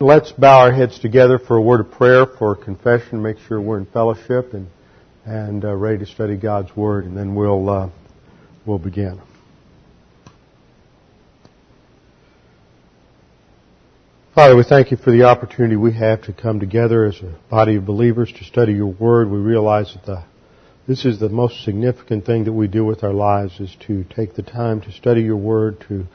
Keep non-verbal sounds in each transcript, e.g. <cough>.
Let's bow our heads together for a word of prayer, for confession, make sure we're in fellowship and, and uh, ready to study God's Word, and then we'll, uh, we'll begin. Father, we thank you for the opportunity we have to come together as a body of believers to study your Word. We realize that the, this is the most significant thing that we do with our lives is to take the time to study your Word, to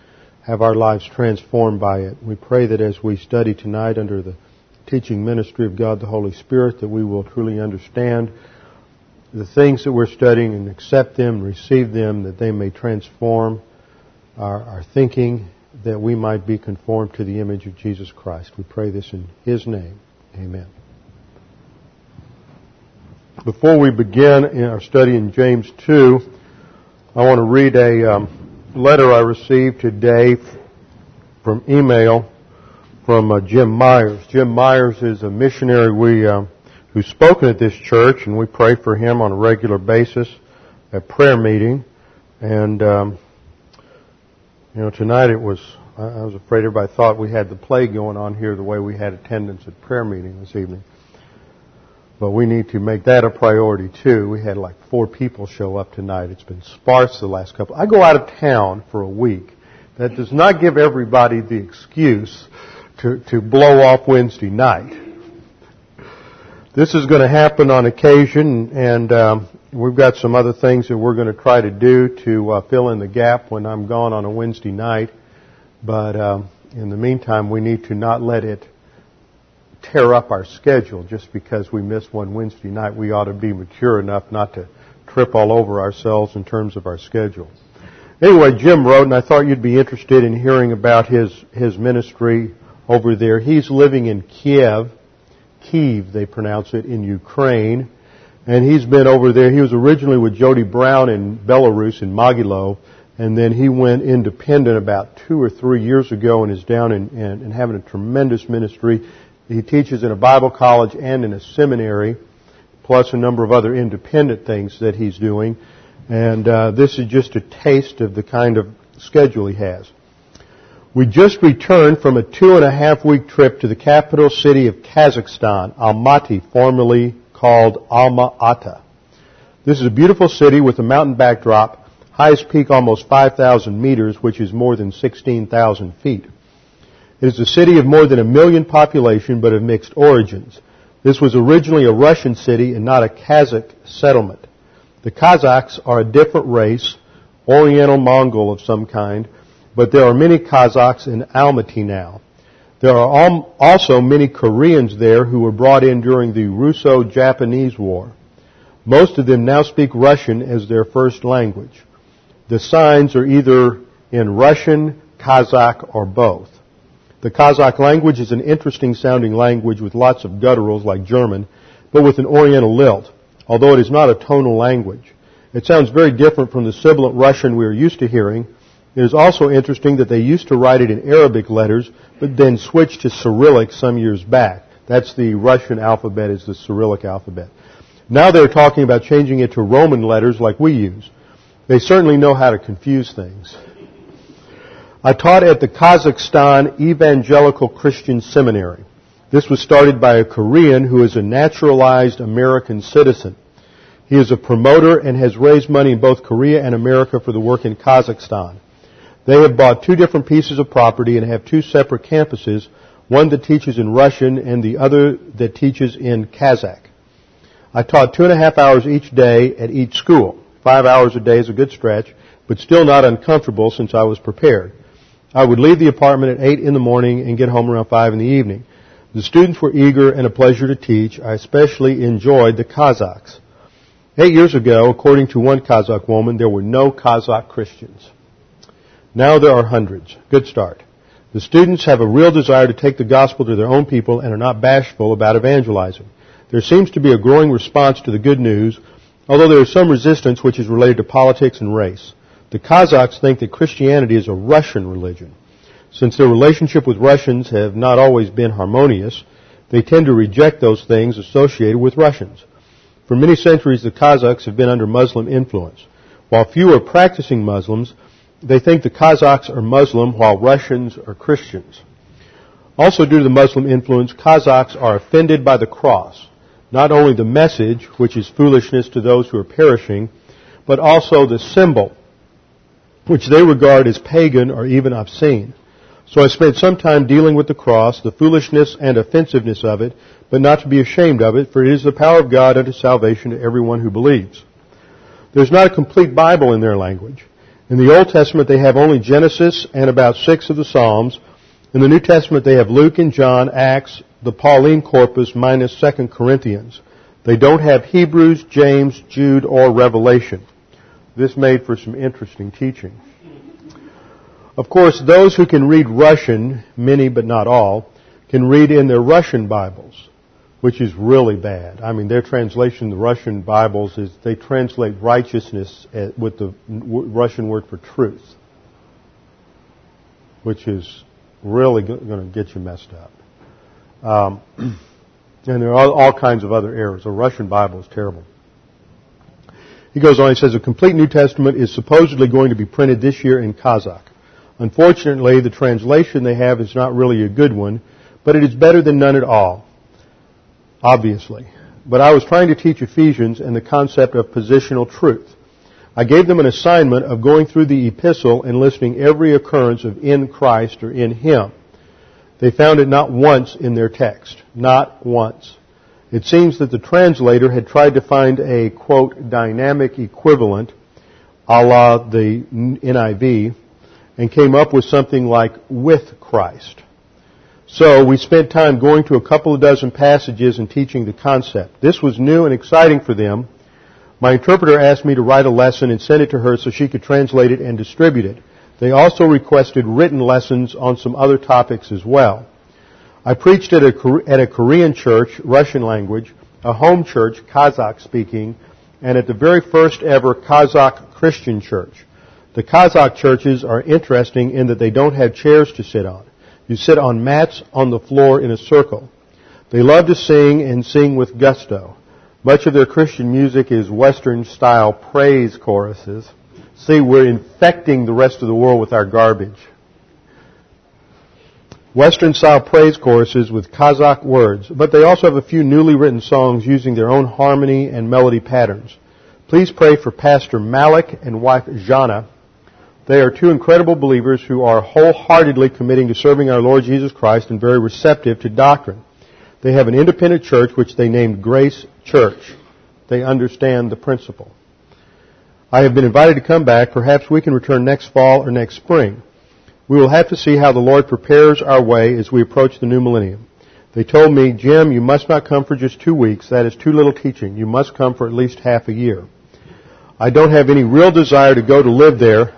have our lives transformed by it. We pray that as we study tonight under the teaching ministry of God the Holy Spirit, that we will truly understand the things that we're studying and accept them, receive them, that they may transform our, our thinking, that we might be conformed to the image of Jesus Christ. We pray this in His name. Amen. Before we begin in our study in James 2, I want to read a um, letter I received today from email from uh, Jim Myers. Jim Myers is a missionary we uh, who's spoken at this church, and we pray for him on a regular basis at prayer meeting. And um, you know, tonight it was. I was afraid everybody thought we had the plague going on here the way we had attendance at prayer meeting this evening. But we need to make that a priority too. We had like four people show up tonight. It's been sparse the last couple. I go out of town for a week. That does not give everybody the excuse to, to blow off Wednesday night. This is going to happen on occasion, and um, we've got some other things that we're going to try to do to uh, fill in the gap when I'm gone on a Wednesday night. But um, in the meantime, we need to not let it tear up our schedule just because we miss one Wednesday night. We ought to be mature enough not to trip all over ourselves in terms of our schedule. Anyway, Jim wrote, and I thought you'd be interested in hearing about his, his ministry over there. He's living in Kiev, Kiev, they pronounce it, in Ukraine. And he's been over there. He was originally with Jody Brown in Belarus, in Mogilev, and then he went independent about two or three years ago and is down and, and having a tremendous ministry. He teaches in a Bible college and in a seminary, plus a number of other independent things that he's doing. And uh, this is just a taste of the kind of schedule he has. We just returned from a two and a half week trip to the capital city of Kazakhstan, Almaty, formerly called Alma Ata. This is a beautiful city with a mountain backdrop, highest peak almost 5,000 meters, which is more than 16,000 feet. It is a city of more than a million population, but of mixed origins. This was originally a Russian city and not a Kazakh settlement. The Kazakhs are a different race, Oriental Mongol of some kind, but there are many Kazakhs in Almaty now. There are also many Koreans there who were brought in during the Russo-Japanese War. Most of them now speak Russian as their first language. The signs are either in Russian, Kazakh, or both. The Kazakh language is an interesting sounding language with lots of gutturals like German, but with an Oriental lilt, although it is not a tonal language. It sounds very different from the sibilant Russian we are used to hearing. It is also interesting that they used to write it in Arabic letters, but then switched to Cyrillic some years back. That's the Russian alphabet is the Cyrillic alphabet. Now they're talking about changing it to Roman letters like we use. They certainly know how to confuse things. I taught at the Kazakhstan Evangelical Christian Seminary. This was started by a Korean who is a naturalized American citizen. He is a promoter and has raised money in both Korea and America for the work in Kazakhstan. They have bought two different pieces of property and have two separate campuses, one that teaches in Russian and the other that teaches in Kazakh. I taught two and a half hours each day at each school. Five hours a day is a good stretch, but still not uncomfortable since I was prepared. I would leave the apartment at 8 in the morning and get home around 5 in the evening. The students were eager and a pleasure to teach. I especially enjoyed the Kazakhs. Eight years ago, according to one Kazakh woman, there were no Kazakh Christians. Now there are hundreds. Good start. The students have a real desire to take the gospel to their own people and are not bashful about evangelizing. There seems to be a growing response to the good news, although there is some resistance which is related to politics and race. The Kazakhs think that Christianity is a Russian religion. Since their relationship with Russians have not always been harmonious, they tend to reject those things associated with Russians. For many centuries, the Kazakhs have been under Muslim influence. While few are practicing Muslims, they think the Kazakhs are Muslim while Russians are Christians. Also due to the Muslim influence, Kazakhs are offended by the cross. Not only the message, which is foolishness to those who are perishing, but also the symbol, which they regard as pagan or even obscene. So I spent some time dealing with the cross, the foolishness and offensiveness of it, but not to be ashamed of it, for it is the power of God unto salvation to everyone who believes. There's not a complete Bible in their language. In the Old Testament they have only Genesis and about six of the Psalms. In the New Testament they have Luke and John, Acts, the Pauline corpus minus 2 Corinthians. They don't have Hebrews, James, Jude, or Revelation. This made for some interesting teaching. Of course, those who can read Russian, many but not all, can read in their Russian Bibles, which is really bad. I mean, their translation the Russian Bibles is they translate righteousness with the Russian word for truth, which is really going to get you messed up. Um, <clears throat> and there are all kinds of other errors. The Russian Bible is terrible. He goes on, he says, a complete New Testament is supposedly going to be printed this year in Kazakh. Unfortunately, the translation they have is not really a good one, but it is better than none at all. Obviously. But I was trying to teach Ephesians and the concept of positional truth. I gave them an assignment of going through the epistle and listing every occurrence of in Christ or in Him. They found it not once in their text. Not once. It seems that the translator had tried to find a, quote, dynamic equivalent, a la the NIV, and came up with something like with Christ. So we spent time going to a couple of dozen passages and teaching the concept. This was new and exciting for them. My interpreter asked me to write a lesson and send it to her so she could translate it and distribute it. They also requested written lessons on some other topics as well. I preached at a, at a Korean church, Russian language, a home church, Kazakh speaking, and at the very first ever Kazakh Christian church. The Kazakh churches are interesting in that they don't have chairs to sit on. You sit on mats on the floor in a circle. They love to sing and sing with gusto. Much of their Christian music is Western style praise choruses. See, we're infecting the rest of the world with our garbage. Western style praise choruses with Kazakh words, but they also have a few newly written songs using their own harmony and melody patterns. Please pray for Pastor Malik and wife Jana they are two incredible believers who are wholeheartedly committing to serving our Lord Jesus Christ and very receptive to doctrine. They have an independent church which they named Grace Church. They understand the principle. I have been invited to come back. Perhaps we can return next fall or next spring. We will have to see how the Lord prepares our way as we approach the new millennium. They told me, Jim, you must not come for just two weeks. That is too little teaching. You must come for at least half a year. I don't have any real desire to go to live there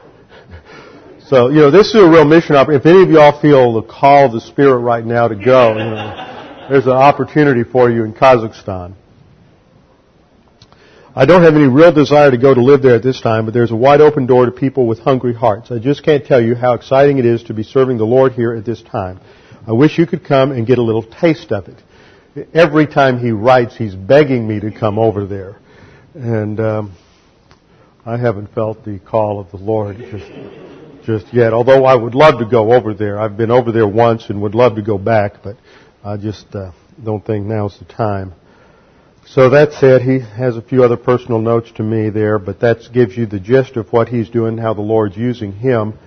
<laughs> so, you know, this is a real mission opportunity. If any of y'all feel the call of the Spirit right now to go, you know, there's an opportunity for you in Kazakhstan. I don't have any real desire to go to live there at this time, but there's a wide open door to people with hungry hearts. I just can't tell you how exciting it is to be serving the Lord here at this time. I wish you could come and get a little taste of it. Every time he writes, he's begging me to come over there. And um, I haven't felt the call of the Lord. Just, just yet. Although I would love to go over there. I've been over there once and would love to go back, but I just uh, don't think now's the time. So that said, he has a few other personal notes to me there, but that gives you the gist of what he's doing, how the Lord's using him.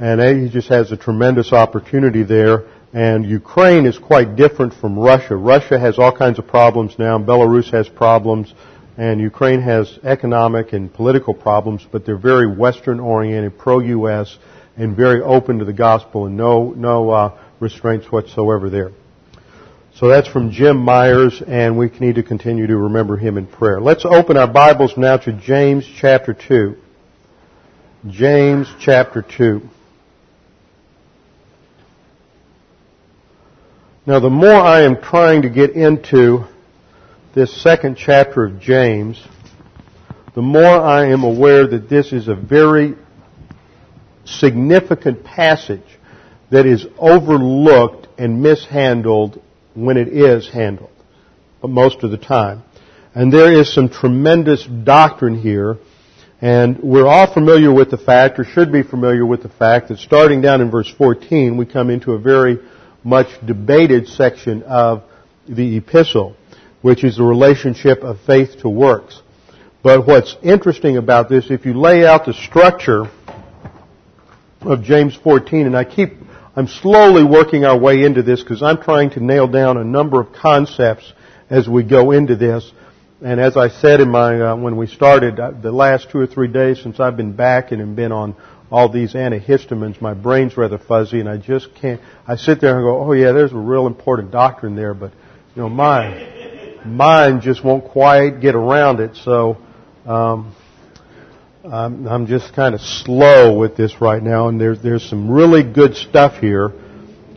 And he just has a tremendous opportunity there. And Ukraine is quite different from Russia. Russia has all kinds of problems now. Belarus has problems and Ukraine has economic and political problems, but they're very Western oriented, pro-U.S., and very open to the gospel, and no no uh, restraints whatsoever there. So that's from Jim Myers, and we need to continue to remember him in prayer. Let's open our Bibles now to James chapter two. James chapter two. Now, the more I am trying to get into this second chapter of James, the more I am aware that this is a very significant passage that is overlooked and mishandled when it is handled, but most of the time. And there is some tremendous doctrine here, and we're all familiar with the fact, or should be familiar with the fact, that starting down in verse 14, we come into a very much debated section of the epistle, which is the relationship of faith to works. But what's interesting about this, if you lay out the structure of James 14, and I keep, I'm slowly working our way into this because I'm trying to nail down a number of concepts as we go into this. And as I said in my, uh, when we started, uh, the last two or three days since I've been back and been on all these antihistamines, my brain's rather fuzzy and I just can't, I sit there and go, oh yeah, there's a real important doctrine there, but, you know, my mind just won't quite get around it, so, um, I'm, just kind of slow with this right now, and there's there's some really good stuff here,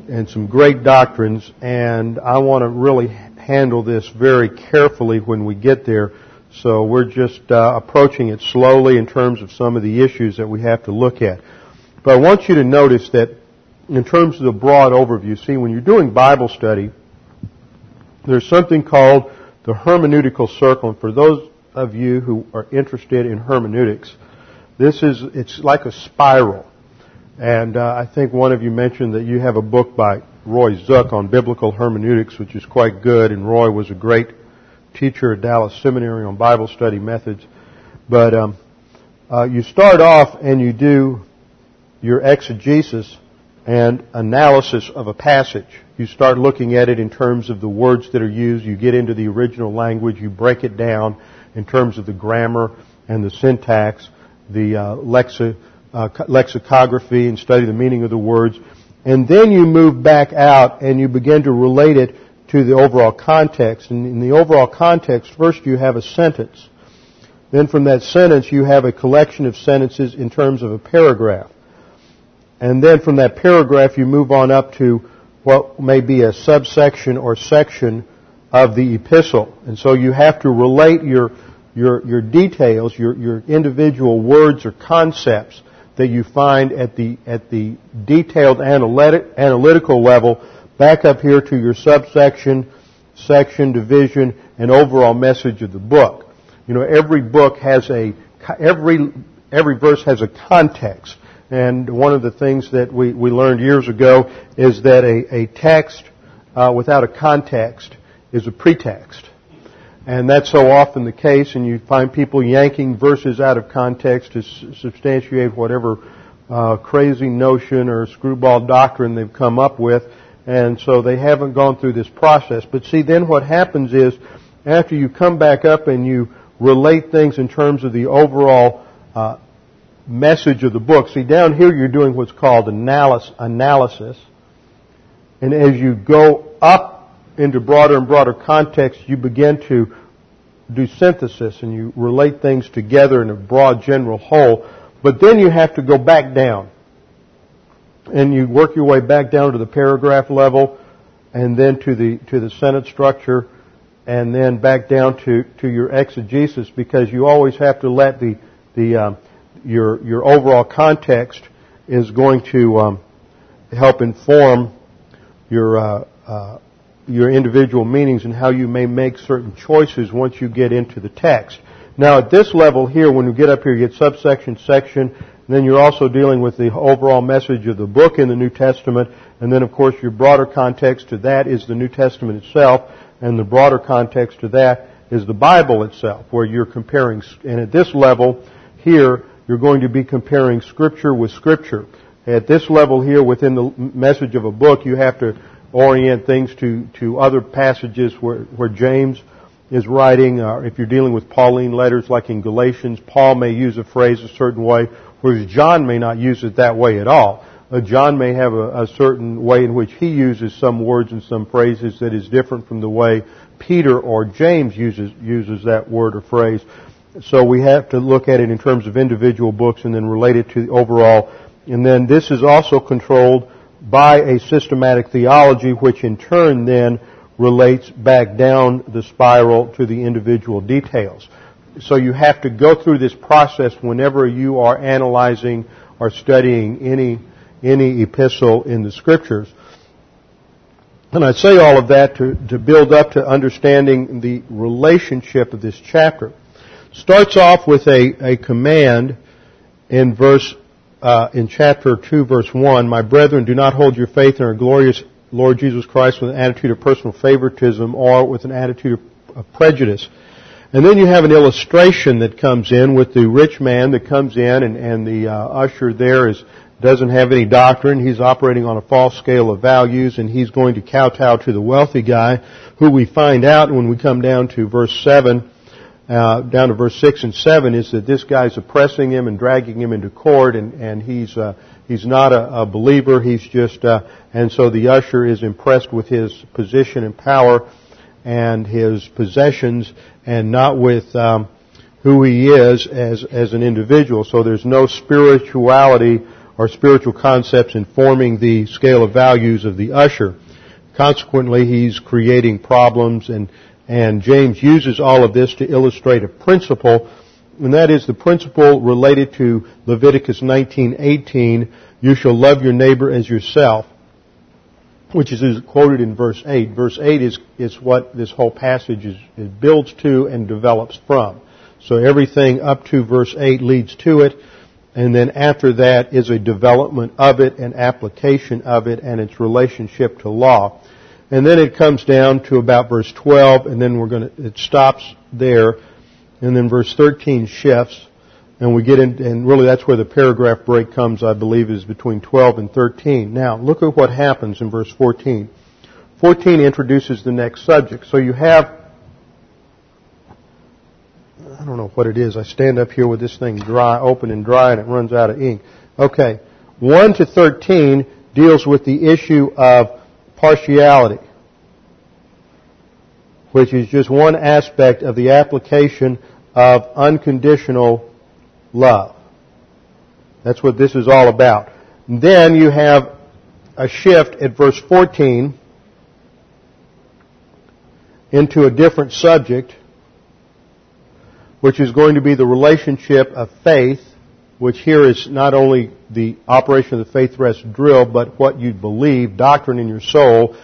and some great doctrines, and I want to really handle this very carefully when we get there. So we're just uh, approaching it slowly in terms of some of the issues that we have to look at. But I want you to notice that in terms of the broad overview, see, when you're doing Bible study, there's something called the hermeneutical circle. And for those of you who are interested in hermeneutics, this is, it's like a spiral. And uh, I think one of you mentioned that you have a book by Roy Zuck on biblical hermeneutics, which is quite good, and Roy was a great teacher at Dallas Seminary on Bible study methods. But um, uh, you start off and you do your exegesis and analysis of a passage. You start looking at it in terms of the words that are used. You get into the original language. You break it down in terms of the grammar and the syntax, the uh, lexi- uh, lexicography, and study the meaning of the words. And then you move back out and you begin to relate it to the overall context. And in the overall context, first you have a sentence. Then from that sentence you have a collection of sentences in terms of a paragraph. And then from that paragraph you move on up to what may be a subsection or section of the epistle. And so you have to relate your, your, your details, your, your individual words or concepts that you find at the, at the detailed analytic, analytical level back up here to your subsection, section, division, and overall message of the book. You know, every book has a, every, every verse has a context. And one of the things that we, we learned years ago is that a, a text uh, without a context is a pretext. And that's so often the case, and you find people yanking verses out of context to substantiate whatever uh, crazy notion or screwball doctrine they've come up with, and so they haven't gone through this process. But see, then what happens is, after you come back up and you relate things in terms of the overall uh, message of the book, see, down here you're doing what's called analysis, and as you go up into broader and broader context, you begin to do synthesis and you relate things together in a broad general whole. But then you have to go back down. And you work your way back down to the paragraph level and then to the, to the sentence structure and then back down to, to your exegesis because you always have to let the, the, um, your, your overall context is going to um, help inform your uh, uh, your individual meanings and how you may make certain choices once you get into the text. Now at this level here, when you get up here, you get subsection, section, and then you're also dealing with the overall message of the book in the New Testament, and then of course your broader context to that is the New Testament itself, and the broader context to that is the Bible itself, where you're comparing, and at this level here, you're going to be comparing Scripture with Scripture. At this level here, within the message of a book, you have to orient things to, to other passages where, where James is writing. Uh, if you're dealing with Pauline letters like in Galatians, Paul may use a phrase a certain way, whereas John may not use it that way at all. Uh, John may have a, a certain way in which he uses some words and some phrases that is different from the way Peter or James uses, uses that word or phrase. So we have to look at it in terms of individual books and then relate it to the overall. And then this is also controlled by a systematic theology, which in turn then relates back down the spiral to the individual details. So you have to go through this process whenever you are analyzing or studying any, any epistle in the scriptures. And I say all of that to, to build up to understanding the relationship of this chapter. Starts off with a, a command in verse uh, in chapter 2 verse 1, My brethren, do not hold your faith in our glorious Lord Jesus Christ with an attitude of personal favoritism or with an attitude of prejudice. And then you have an illustration that comes in with the rich man that comes in and, and the uh, usher there is doesn't have any doctrine. He's operating on a false scale of values and he's going to kowtow to the wealthy guy who we find out when we come down to verse 7, uh, down to verse 6 and 7 is that this guy's oppressing him and dragging him into court and, and he's, uh, he's not a, a, believer. He's just, uh, and so the usher is impressed with his position and power and his possessions and not with, um, who he is as, as an individual. So there's no spirituality or spiritual concepts informing the scale of values of the usher. Consequently, he's creating problems and, and James uses all of this to illustrate a principle, and that is the principle related to Leviticus 19:18, you shall love your neighbor as yourself, which is quoted in verse 8. Verse 8 is, is what this whole passage is, builds to and develops from. So everything up to verse 8 leads to it and then after that is a development of it an application of it and its relationship to law. And then it comes down to about verse 12 and then we're going to, it stops there and then verse 13 shifts and we get in, and really that's where the paragraph break comes, I believe, is between 12 and 13. Now, look at what happens in verse 14. 14 introduces the next subject. So you have I don't know what it is. I stand up here with this thing dry, open and dry, and it runs out of ink. Okay. 1 to 13 deals with the issue of partiality, which is just one aspect of the application of unconditional love. That's what this is all about. Then you have a shift at verse 14 into a different subject which is going to be the relationship of faith, which here is not only the operation of the faith rest drill, but what you believe, doctrine in your soul.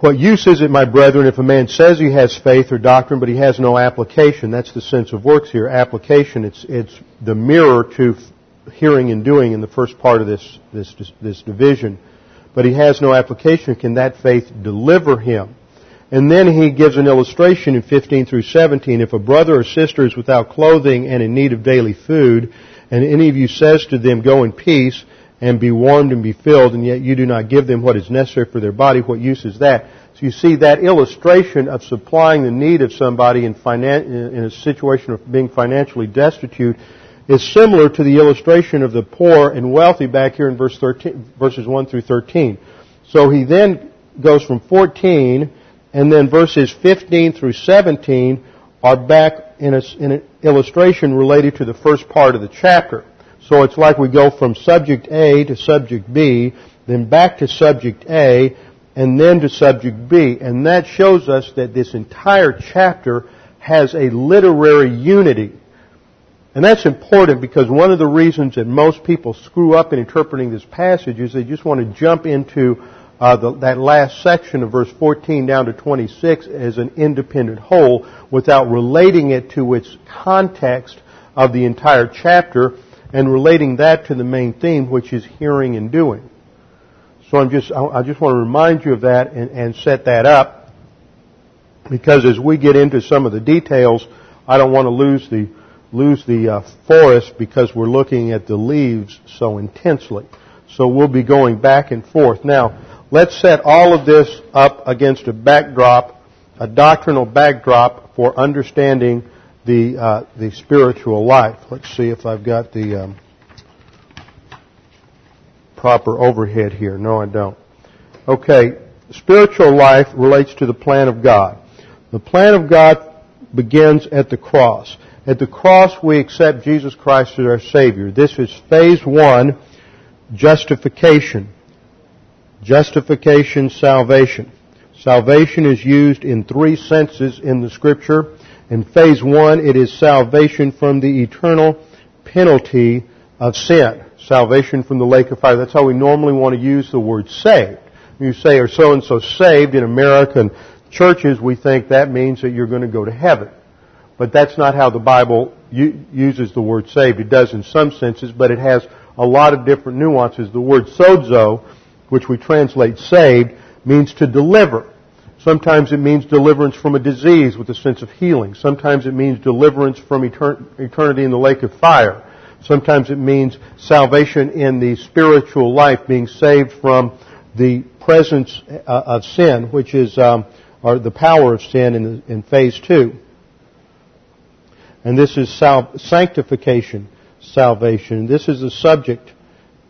What use is it, my brethren, if a man says he has faith or doctrine, but he has no application? That's the sense of works here. Application, it's, it's the mirror to hearing and doing in the first part of this, this, this division. But he has no application. Can that faith deliver him? And then he gives an illustration in 15 through 17. If a brother or sister is without clothing and in need of daily food, and any of you says to them, go in peace and be warmed and be filled, and yet you do not give them what is necessary for their body, what use is that? So you see that illustration of supplying the need of somebody in, finan- in a situation of being financially destitute is similar to the illustration of the poor and wealthy back here in verse 13, verses 1 through 13. So he then goes from 14 and then verses 15 through 17 are back in, a, in an illustration related to the first part of the chapter. So it's like we go from subject A to subject B, then back to subject A, and then to subject B. And that shows us that this entire chapter has a literary unity. And that's important because one of the reasons that most people screw up in interpreting this passage is they just want to jump into uh, the, that last section of verse 14 down to 26 as an independent whole without relating it to its context of the entire chapter and relating that to the main theme, which is hearing and doing. So I'm just, I just want to remind you of that and, and set that up because as we get into some of the details, I don't want to lose the, lose the uh, forest because we're looking at the leaves so intensely. So we'll be going back and forth. Now, let's set all of this up against a backdrop, a doctrinal backdrop for understanding the uh, the spiritual life. Let's see if I've got the um, proper overhead here. No, I don't. Okay, spiritual life relates to the plan of God. The plan of God begins at the cross. At the cross, we accept Jesus Christ as our Savior. This is phase one, justification. Justification, salvation. Salvation is used in three senses in the scripture. In phase one, it is salvation from the eternal penalty of sin. Salvation from the lake of fire. That's how we normally want to use the word saved. You say, are so and so saved in American churches, we think that means that you're going to go to heaven. But that's not how the Bible uses the word saved. It does in some senses, but it has a lot of different nuances. The word sozo which we translate saved, means to deliver. Sometimes it means deliverance from a disease with a sense of healing. Sometimes it means deliverance from eternity in the lake of fire. Sometimes it means salvation in the spiritual life, being saved from the presence uh, of sin, which is um, or the power of sin in, in phase two. And this is sal- sanctification, salvation. This is the subject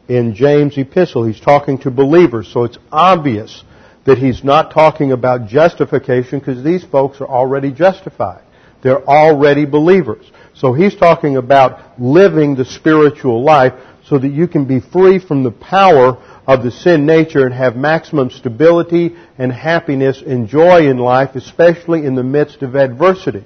in James' epistle. He's talking to believers, so it's obvious that he's not talking about justification because these folks are already justified. They're already believers. So he's talking about living the spiritual life so that you can be free from the power of the sin nature and have maximum stability and happiness and joy in life, especially in the midst of adversity.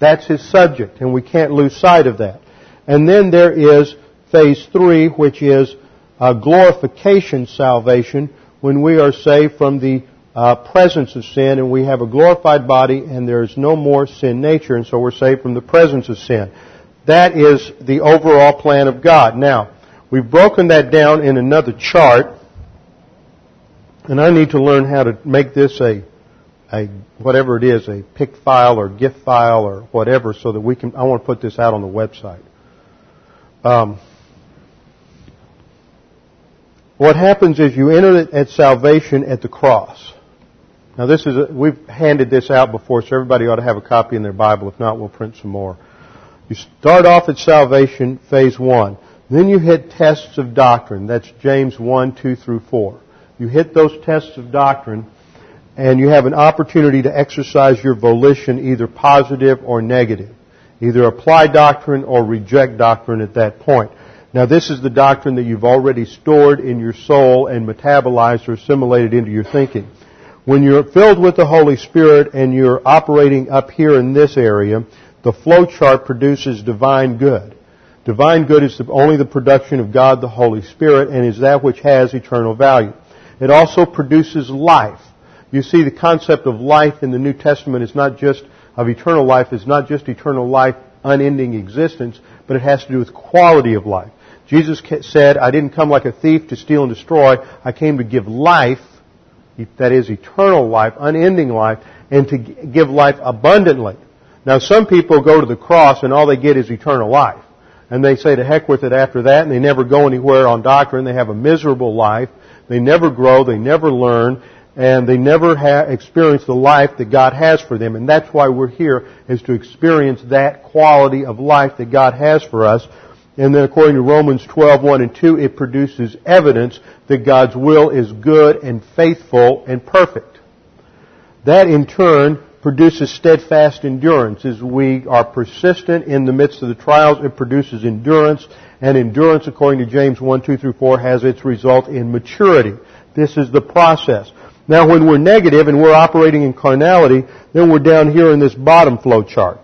That's his subject, and we can't lose sight of that. And then there is phase three, which is uh, glorification salvation, when we are saved from the uh, presence of sin and we have a glorified body and there is no more sin nature, and so we're saved from the presence of sin. That is the overall plan of God. Now, we've broken that down in another chart, and I need to learn how to make this a a whatever it is, a pic file or GIF file or whatever, so that we can. I want to put this out on the website. Um, what happens is you enter at salvation at the cross. Now this is, a, we've handed this out before, so everybody ought to have a copy in their Bible. If not, we'll print some more. You start off at salvation, phase one. Then you hit tests of doctrine. That's James 1, 2 through 4. You hit those tests of doctrine, and you have an opportunity to exercise your volition either positive or negative. Either apply doctrine or reject doctrine at that point. Now this is the doctrine that you've already stored in your soul and metabolized or assimilated into your thinking. When you're filled with the Holy Spirit and you're operating up here in this area, the flow chart produces divine good. Divine good is only the production of God the Holy Spirit and is that which has eternal value. It also produces life. You see, the concept of life in the New Testament is not just, of eternal life, is not just eternal life, unending existence, but it has to do with quality of life. Jesus said, I didn't come like a thief to steal and destroy. I came to give life, that is eternal life, unending life, and to give life abundantly. Now some people go to the cross and all they get is eternal life. And they say to heck with it after that and they never go anywhere on doctrine. They have a miserable life. They never grow. They never learn. And they never ha- experience the life that God has for them. And that's why we're here, is to experience that quality of life that God has for us. And then according to Romans 12, 1 and 2, it produces evidence that God's will is good and faithful and perfect. That in turn produces steadfast endurance. As we are persistent in the midst of the trials, it produces endurance. And endurance, according to James 1, 2 through 4, has its result in maturity. This is the process. Now when we're negative and we're operating in carnality, then we're down here in this bottom flow chart.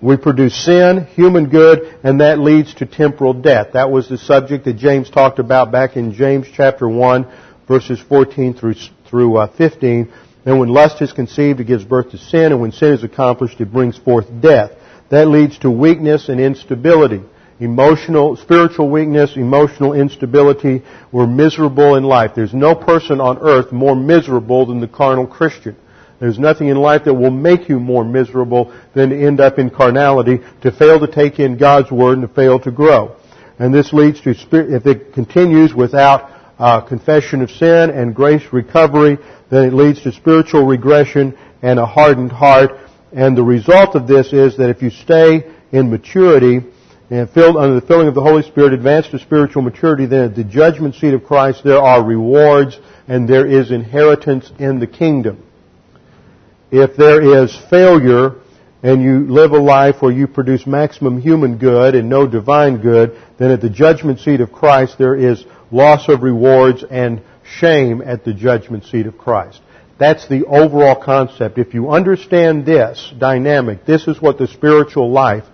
We produce sin, human good, and that leads to temporal death. That was the subject that James talked about back in James chapter 1, verses 14 through, uh, 15. And when lust is conceived, it gives birth to sin, and when sin is accomplished, it brings forth death. That leads to weakness and instability. Emotional, spiritual weakness, emotional instability. We're miserable in life. There's no person on earth more miserable than the carnal Christian. There's nothing in life that will make you more miserable than to end up in carnality, to fail to take in God's Word and to fail to grow. And this leads to, if it continues without uh, confession of sin and grace recovery, then it leads to spiritual regression and a hardened heart. And the result of this is that if you stay in maturity and filled under the filling of the Holy Spirit, advance to spiritual maturity, then at the judgment seat of Christ there are rewards and there is inheritance in the kingdom if there is failure and you live a life where you produce maximum human good and no divine good, then at the judgment seat of Christ there is loss of rewards and shame at the judgment seat of Christ. That's the overall concept. If you understand this dynamic, this is what the spiritual life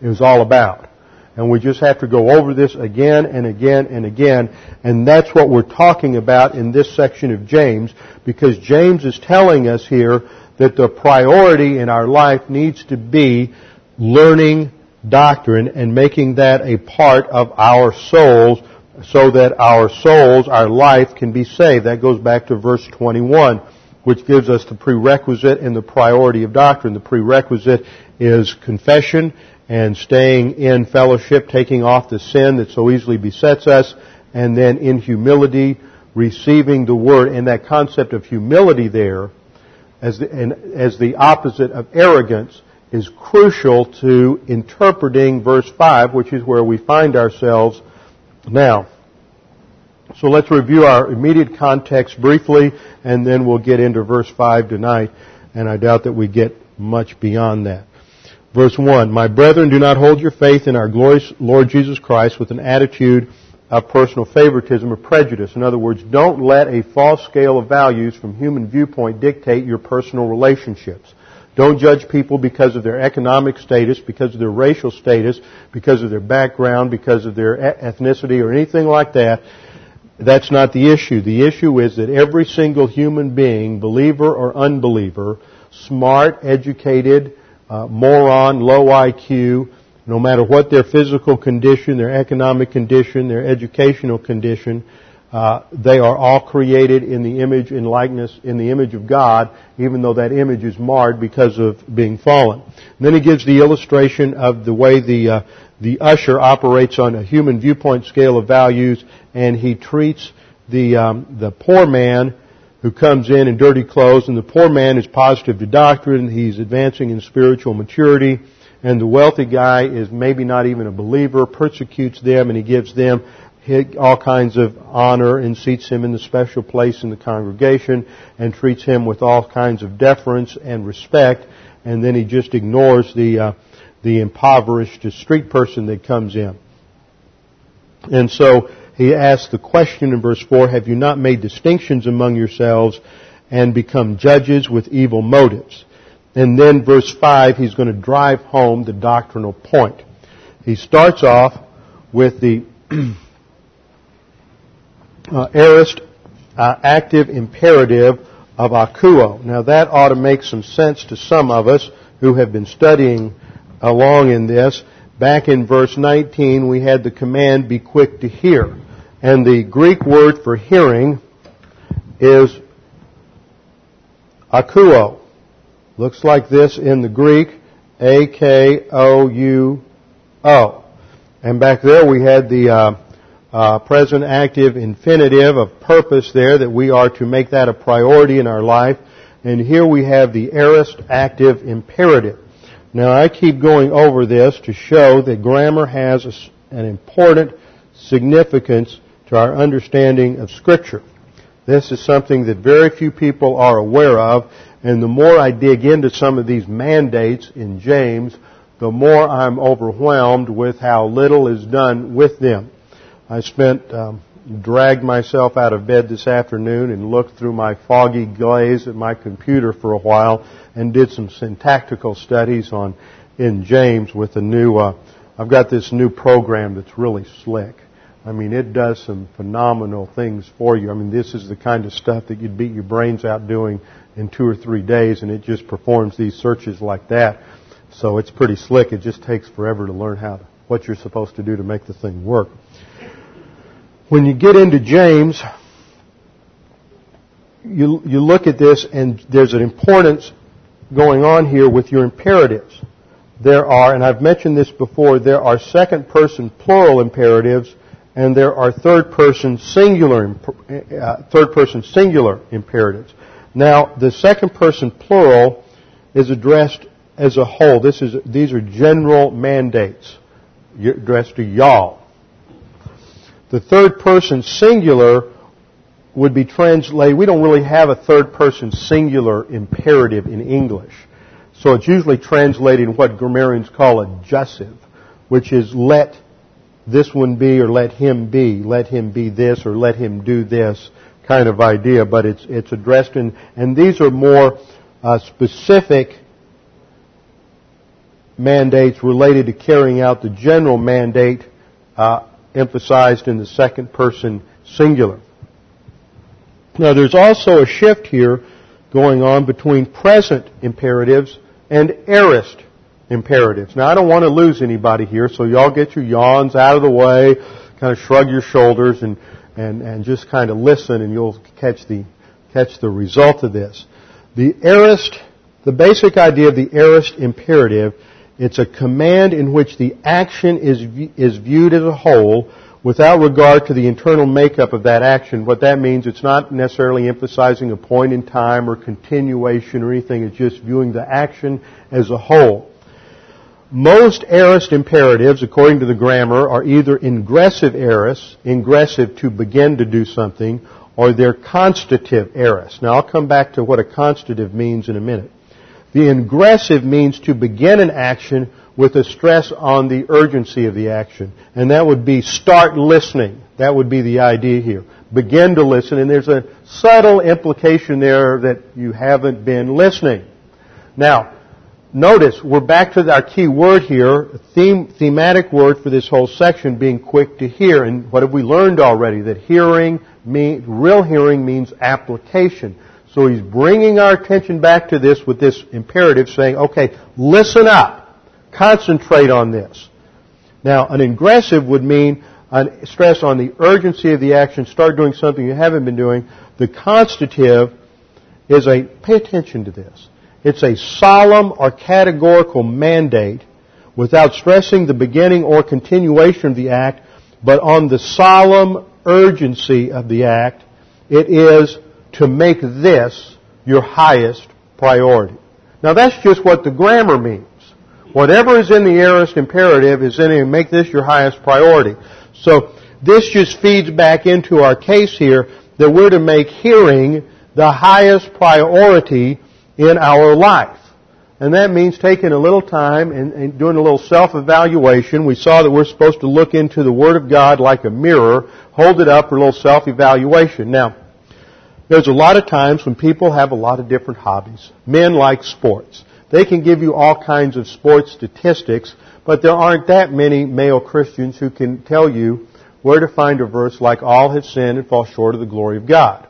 is all about. And we just have to go over this again and again and again. And that's what we're talking about in this section of James, because James is telling us here that the priority in our life needs to be learning doctrine and making that a part of our souls so that our souls, our life can be saved. That goes back to verse 21, which gives us the prerequisite and the priority of doctrine. The prerequisite is confession and staying in fellowship, taking off the sin that so easily besets us, and then in humility, receiving the word. And that concept of humility there, as the, as the opposite of arrogance, is crucial to interpreting verse 5, which is where we find ourselves now. So let's review our immediate context briefly, and then we'll get into verse 5 tonight, and I doubt that we get much beyond that. Verse 1, My brethren, do not hold your faith in our glorious Lord Jesus Christ with an attitude of personal favoritism or prejudice. In other words, don't let a false scale of values from human viewpoint dictate your personal relationships. Don't judge people because of their economic status, because of their racial status, because of their background, because of their ethnicity or anything like that. That's not the issue. The issue is that every single human being, believer or unbeliever, smart, educated, uh, moron, low IQ, no matter what their physical condition, their economic condition, their educational condition, uh, they are all created in the image and likeness, in the image of God, even though that image is marred because of being fallen. And then he gives the illustration of the way the uh, the usher operates on a human viewpoint scale of values, and he treats the um, the poor man who comes in in dirty clothes, and the poor man is positive to doctrine, he's advancing in spiritual maturity, and the wealthy guy is maybe not even a believer, persecutes them, and he gives them all kinds of honor and seats him in the special place in the congregation and treats him with all kinds of deference and respect, and then he just ignores the uh, the impoverished street person that comes in. And so he asks the question in verse 4, have you not made distinctions among yourselves and become judges with evil motives? And then verse 5, he's going to drive home the doctrinal point. He starts off with the <clears throat> uh, aorist uh, active imperative of akouo. Now that ought to make some sense to some of us who have been studying along in this. Back in verse 19, we had the command, be quick to hear. And the Greek word for hearing is akouo. Looks like this in the Greek, A-K-O-U-O. And back there we had the uh, uh, present active infinitive of purpose there, that we are to make that a priority in our life. And here we have the aorist active imperative. Now I keep going over this to show that grammar has an important significance to our understanding of Scripture. This is something that very few people are aware of, and the more I dig into some of these mandates in James, the more I'm overwhelmed with how little is done with them. I spent, um, dragged myself out of bed this afternoon and looked through my foggy glaze at my computer for a while and did some syntactical studies on in James with a new. Uh, I've got this new program that's really slick. I mean, it does some phenomenal things for you. I mean, this is the kind of stuff that you'd beat your brains out doing in two or three days, and it just performs these searches like that. So it's pretty slick. It just takes forever to learn how to, what you're supposed to do to make the thing work. When you get into James, you, you look at this and there's an importance going on here with your imperatives. There are, and I've mentioned this before, there are second person plural imperatives and there are third person singular uh, third person singular imperatives. Now, the second person plural is addressed as a whole. This is these are general mandates addressed to y'all. The third person singular would be translated. We don't really have a third person singular imperative in English. So it's usually translated in what grammarians call a jussive, which is let this one be or let him be, let him be this or let him do this kind of idea, but it's, it's addressed in, and these are more uh, specific mandates related to carrying out the general mandate uh, emphasized in the second person singular. Now there's also a shift here going on between present imperatives and aorist imperatives. Now I don't want to lose anybody here, so y'all get your yawns out of the way, kind of shrug your shoulders and, and, and just kind of listen and you'll catch the, catch the result of this. The aorist, the basic idea of the aorist imperative, it's a command in which the action is, is viewed as a whole without regard to the internal makeup of that action. What that means, it's not necessarily emphasizing a point in time or continuation or anything. It's just viewing the action as a whole. Most aorist imperatives, according to the grammar, are either ingressive aorists, ingressive to begin to do something, or they're constative aorists. Now I'll come back to what a constative means in a minute. The ingressive means to begin an action with a stress on the urgency of the action. And that would be start listening. That would be the idea here. Begin to listen, and there's a subtle implication there that you haven't been listening. Now, notice we're back to our key word here, theme, thematic word for this whole section being quick to hear. And what have we learned already? That hearing, mean, real hearing means application. So he's bringing our attention back to this with this imperative saying, okay, listen up. Concentrate on this. Now, an ingressive would mean a stress on the urgency of the action. Start doing something you haven't been doing. The constative is a, pay attention to this. It's a solemn or categorical mandate without stressing the beginning or continuation of the act, but on the solemn urgency of the act. It is to make this your highest priority. Now that's just what the grammar means. Whatever is in the aorist imperative is in it. Make this your highest priority. So this just feeds back into our case here that we're to make hearing the highest priority in our life. And that means taking a little time and, and, doing a little self-evaluation. We saw that we're supposed to look into the Word of God like a mirror, hold it up for a little self-evaluation. Now, there's a lot of times when people have a lot of different hobbies. Men like sports. They can give you all kinds of sports statistics, but there aren't that many male Christians who can tell you where to find a verse like all have sinned and fall short of the glory of God.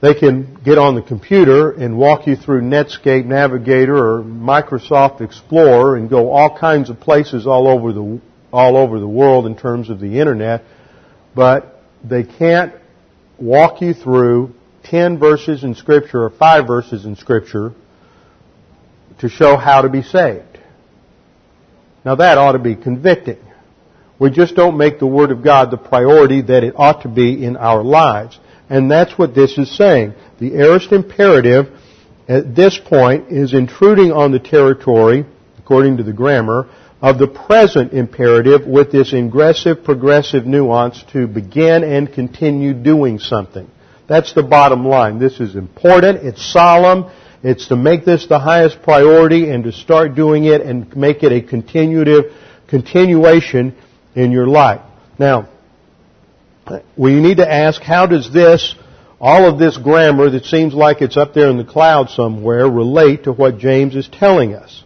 They can get on the computer and walk you through Netscape Navigator or Microsoft Explorer and go all kinds of places all over the all over the world in terms of the internet, but they can't walk you through 10 verses in scripture or 5 verses in scripture to show how to be saved. Now that ought to be convicting. We just don't make the Word of God the priority that it ought to be in our lives. And that's what this is saying. The aorist imperative at this point is intruding on the territory, according to the grammar, of the present imperative with this ingressive progressive nuance to begin and continue doing something. That's the bottom line. This is important, it's solemn, it's to make this the highest priority and to start doing it and make it a continuative continuation in your life. Now, we need to ask how does this, all of this grammar that seems like it's up there in the cloud somewhere, relate to what James is telling us?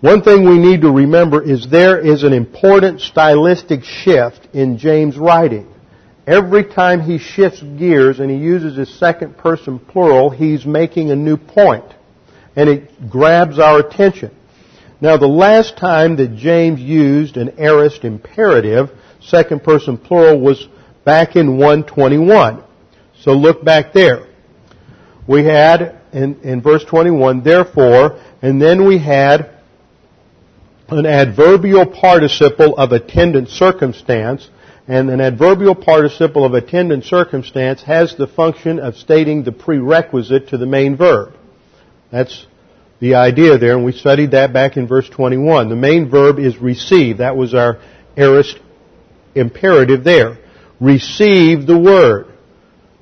One thing we need to remember is there is an important stylistic shift in James' writing. Every time he shifts gears and he uses his second person plural, he's making a new. And it grabs our attention. Now the last time that James used an aorist imperative, second person plural, was back in 121. So look back there. We had in, in verse 21, therefore, and then we had an adverbial participle of attendant circumstance and an adverbial participle of attendant circumstance has the function of stating the prerequisite to the main verb. That's the idea there, and we studied that back in verse 21. The main verb is receive. That was our aorist imperative there. Receive the word.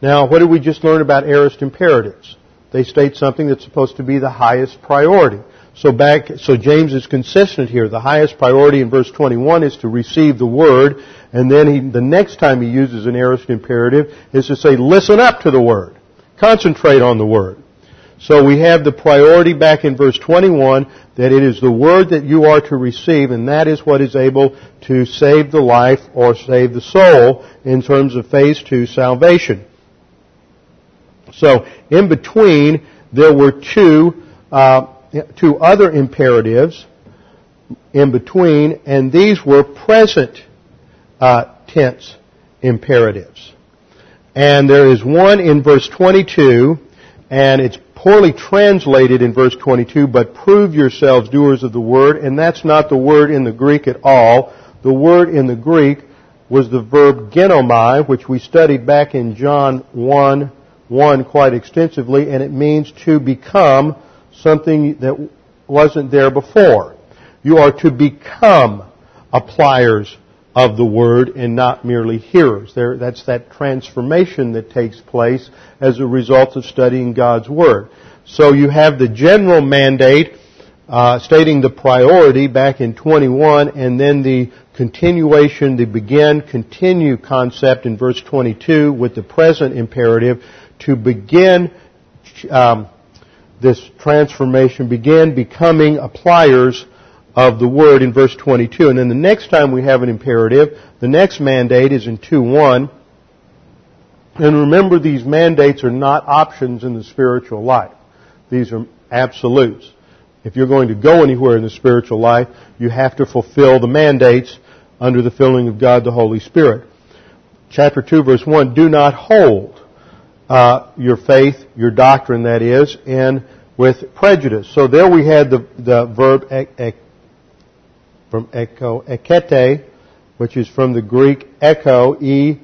Now, what did we just learn about aorist imperatives? They state something that's supposed to be the highest priority. So back, so James is consistent here. The highest priority in verse 21 is to receive the word, and then he, the next time he uses an aorist imperative is to say, listen up to the word. Concentrate on the word. So we have the priority back in verse 21 that it is the word that you are to receive, and that is what is able to save the life or save the soul in terms of phase two salvation. So in between, there were two uh, two other imperatives in between, and these were present uh, tense imperatives. And there is one in verse 22, and it's poorly translated in verse 22, but prove yourselves doers of the word, and that's not the word in the Greek at all. The word in the Greek was the verb ginomai, which we studied back in John 1, 1 quite extensively, and it means to become something that wasn't there before. You are to become appliers of the word and not merely hearers. There, that's that transformation that takes place as a result of studying God's word. So you have the general mandate uh, stating the priority back in 21, and then the continuation, the begin, continue concept in verse 22 with the present imperative to begin um, this transformation, begin becoming appliers of the word in verse 22. And then the next time we have an imperative, the next mandate is in 2-1. And remember these mandates are not options in the spiritual life. These are absolutes. If you're going to go anywhere in the spiritual life, you have to fulfill the mandates under the filling of God the Holy Spirit. Chapter 2 verse 1, do not hold uh, your faith, your doctrine that is, in with prejudice. So there we had the, the verb from echo, ekete, which is from the Greek echo, E-C-H-O,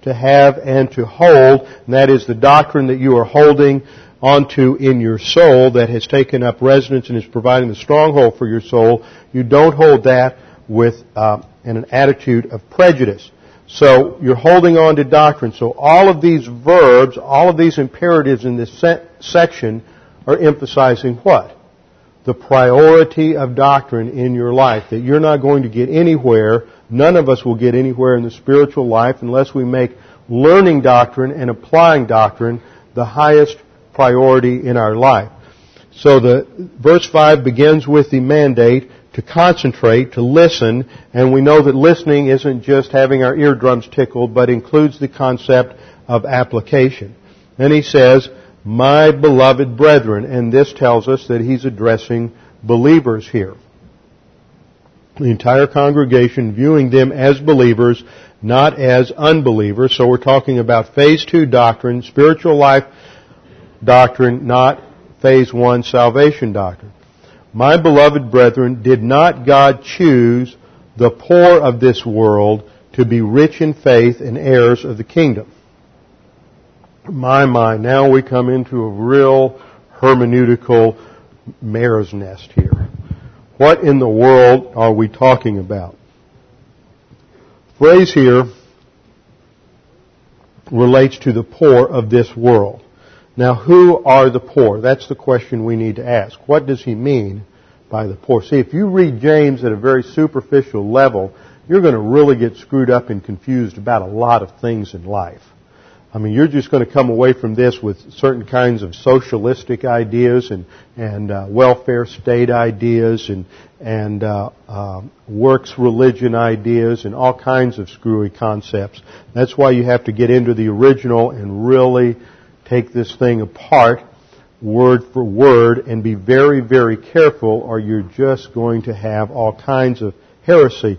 to have and to hold, and that is the doctrine that you are holding onto in your soul that has taken up residence and is providing the stronghold for your soul. You don't hold that with uh, in an attitude of prejudice. So you're holding on to doctrine. So all of these verbs, all of these imperatives in this se- section are emphasizing what? The priority of doctrine in your life, that you're not going to get anywhere, none of us will get anywhere in the spiritual life unless we make learning doctrine and applying doctrine the highest priority in our life. So the verse 5 begins with the mandate to concentrate, to listen, and we know that listening isn't just having our eardrums tickled, but includes the concept of application. Then he says, my beloved brethren, and this tells us that he's addressing believers here. The entire congregation viewing them as believers, not as unbelievers. So we're talking about phase two doctrine, spiritual life doctrine, not phase one salvation doctrine. My beloved brethren, did not God choose the poor of this world to be rich in faith and heirs of the kingdom? My mind, now we come into a real hermeneutical mare's nest here. What in the world are we talking about? Phrase here relates to the poor of this world. Now, who are the poor? That's the question we need to ask. What does he mean by the poor? See, if you read James at a very superficial level, you're going to really get screwed up and confused about a lot of things in life. I mean, you're just going to come away from this with certain kinds of socialistic ideas and and uh, welfare state ideas and and uh, uh, works religion ideas and all kinds of screwy concepts. That's why you have to get into the original and really take this thing apart word for word and be very very careful, or you're just going to have all kinds of heresy.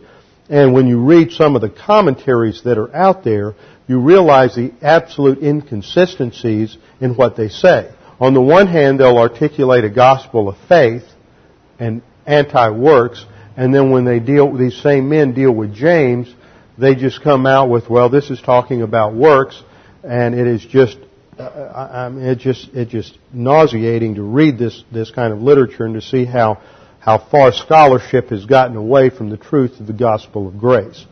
And when you read some of the commentaries that are out there, you realize the absolute inconsistencies in what they say. On the one hand, they'll articulate a gospel of faith and anti-works, and then when they deal, these same men deal with James, they just come out with, well, this is talking about works, and it is just, uh, I mean, it just, it just nauseating to read this, this kind of literature and to see how, how far scholarship has gotten away from the truth of the gospel of grace.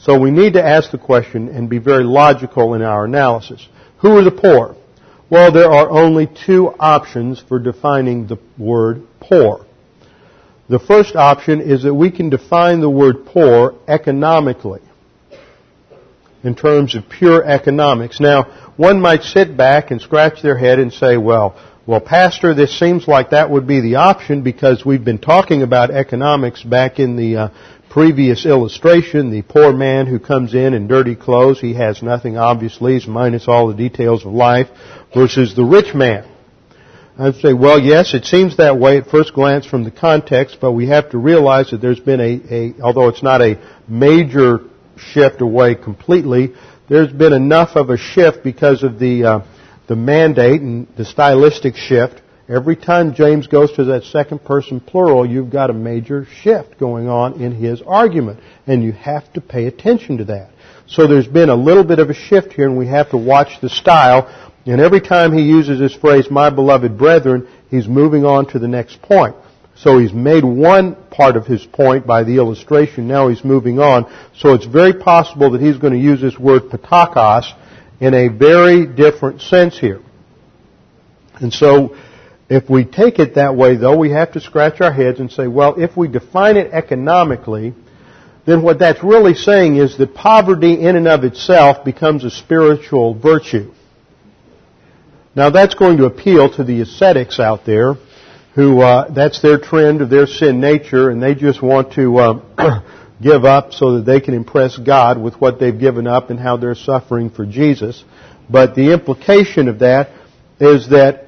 So we need to ask the question and be very logical in our analysis. Who are the poor? Well, there are only two options for defining the word poor. The first option is that we can define the word poor economically in terms of pure economics. Now, one might sit back and scratch their head and say, well, well, Pastor, this seems like that would be the option because we've been talking about economics back in the uh, previous illustration, the poor man who comes in in dirty clothes, he has nothing obviously, he's minus all the details of life, versus the rich man. I'd say, well, yes, it seems that way at first glance from the context, but we have to realize that there's been a, a although it's not a major shift away completely, there's been enough of a shift because of the uh, the mandate and the stylistic shift. Every time James goes to that second person plural, you've got a major shift going on in his argument, and you have to pay attention to that. So there's been a little bit of a shift here, and we have to watch the style. And every time he uses this phrase, my beloved brethren, he's moving on to the next point. So he's made one part of his point by the illustration. Now he's moving on. So it's very possible that he's going to use this word ptochos in a very different sense here. And so if we take it that way though, we have to scratch our heads and say, well, if we define it economically, then what that's really saying is that poverty in and of itself becomes a spiritual virtue. Now that's going to appeal to the ascetics out there who uh, that's their trend of their sin nature, and they just want to uh, <coughs> give up so that they can impress God with what they've given up and how they're suffering for Jesus. But the implication of that is that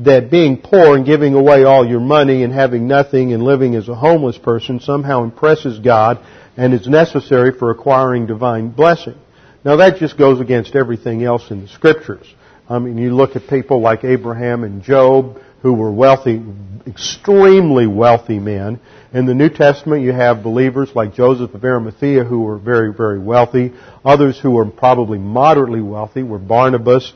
that being poor and giving away all your money and having nothing and living as a homeless person somehow impresses God and is necessary for acquiring divine blessing. Now that just goes against everything else in the scriptures. I mean, you look at people like Abraham and Job, who were wealthy, extremely wealthy men. In the New Testament, you have believers like Joseph of Arimathea who were very, very wealthy. Others who were probably moderately wealthy were Barnabas.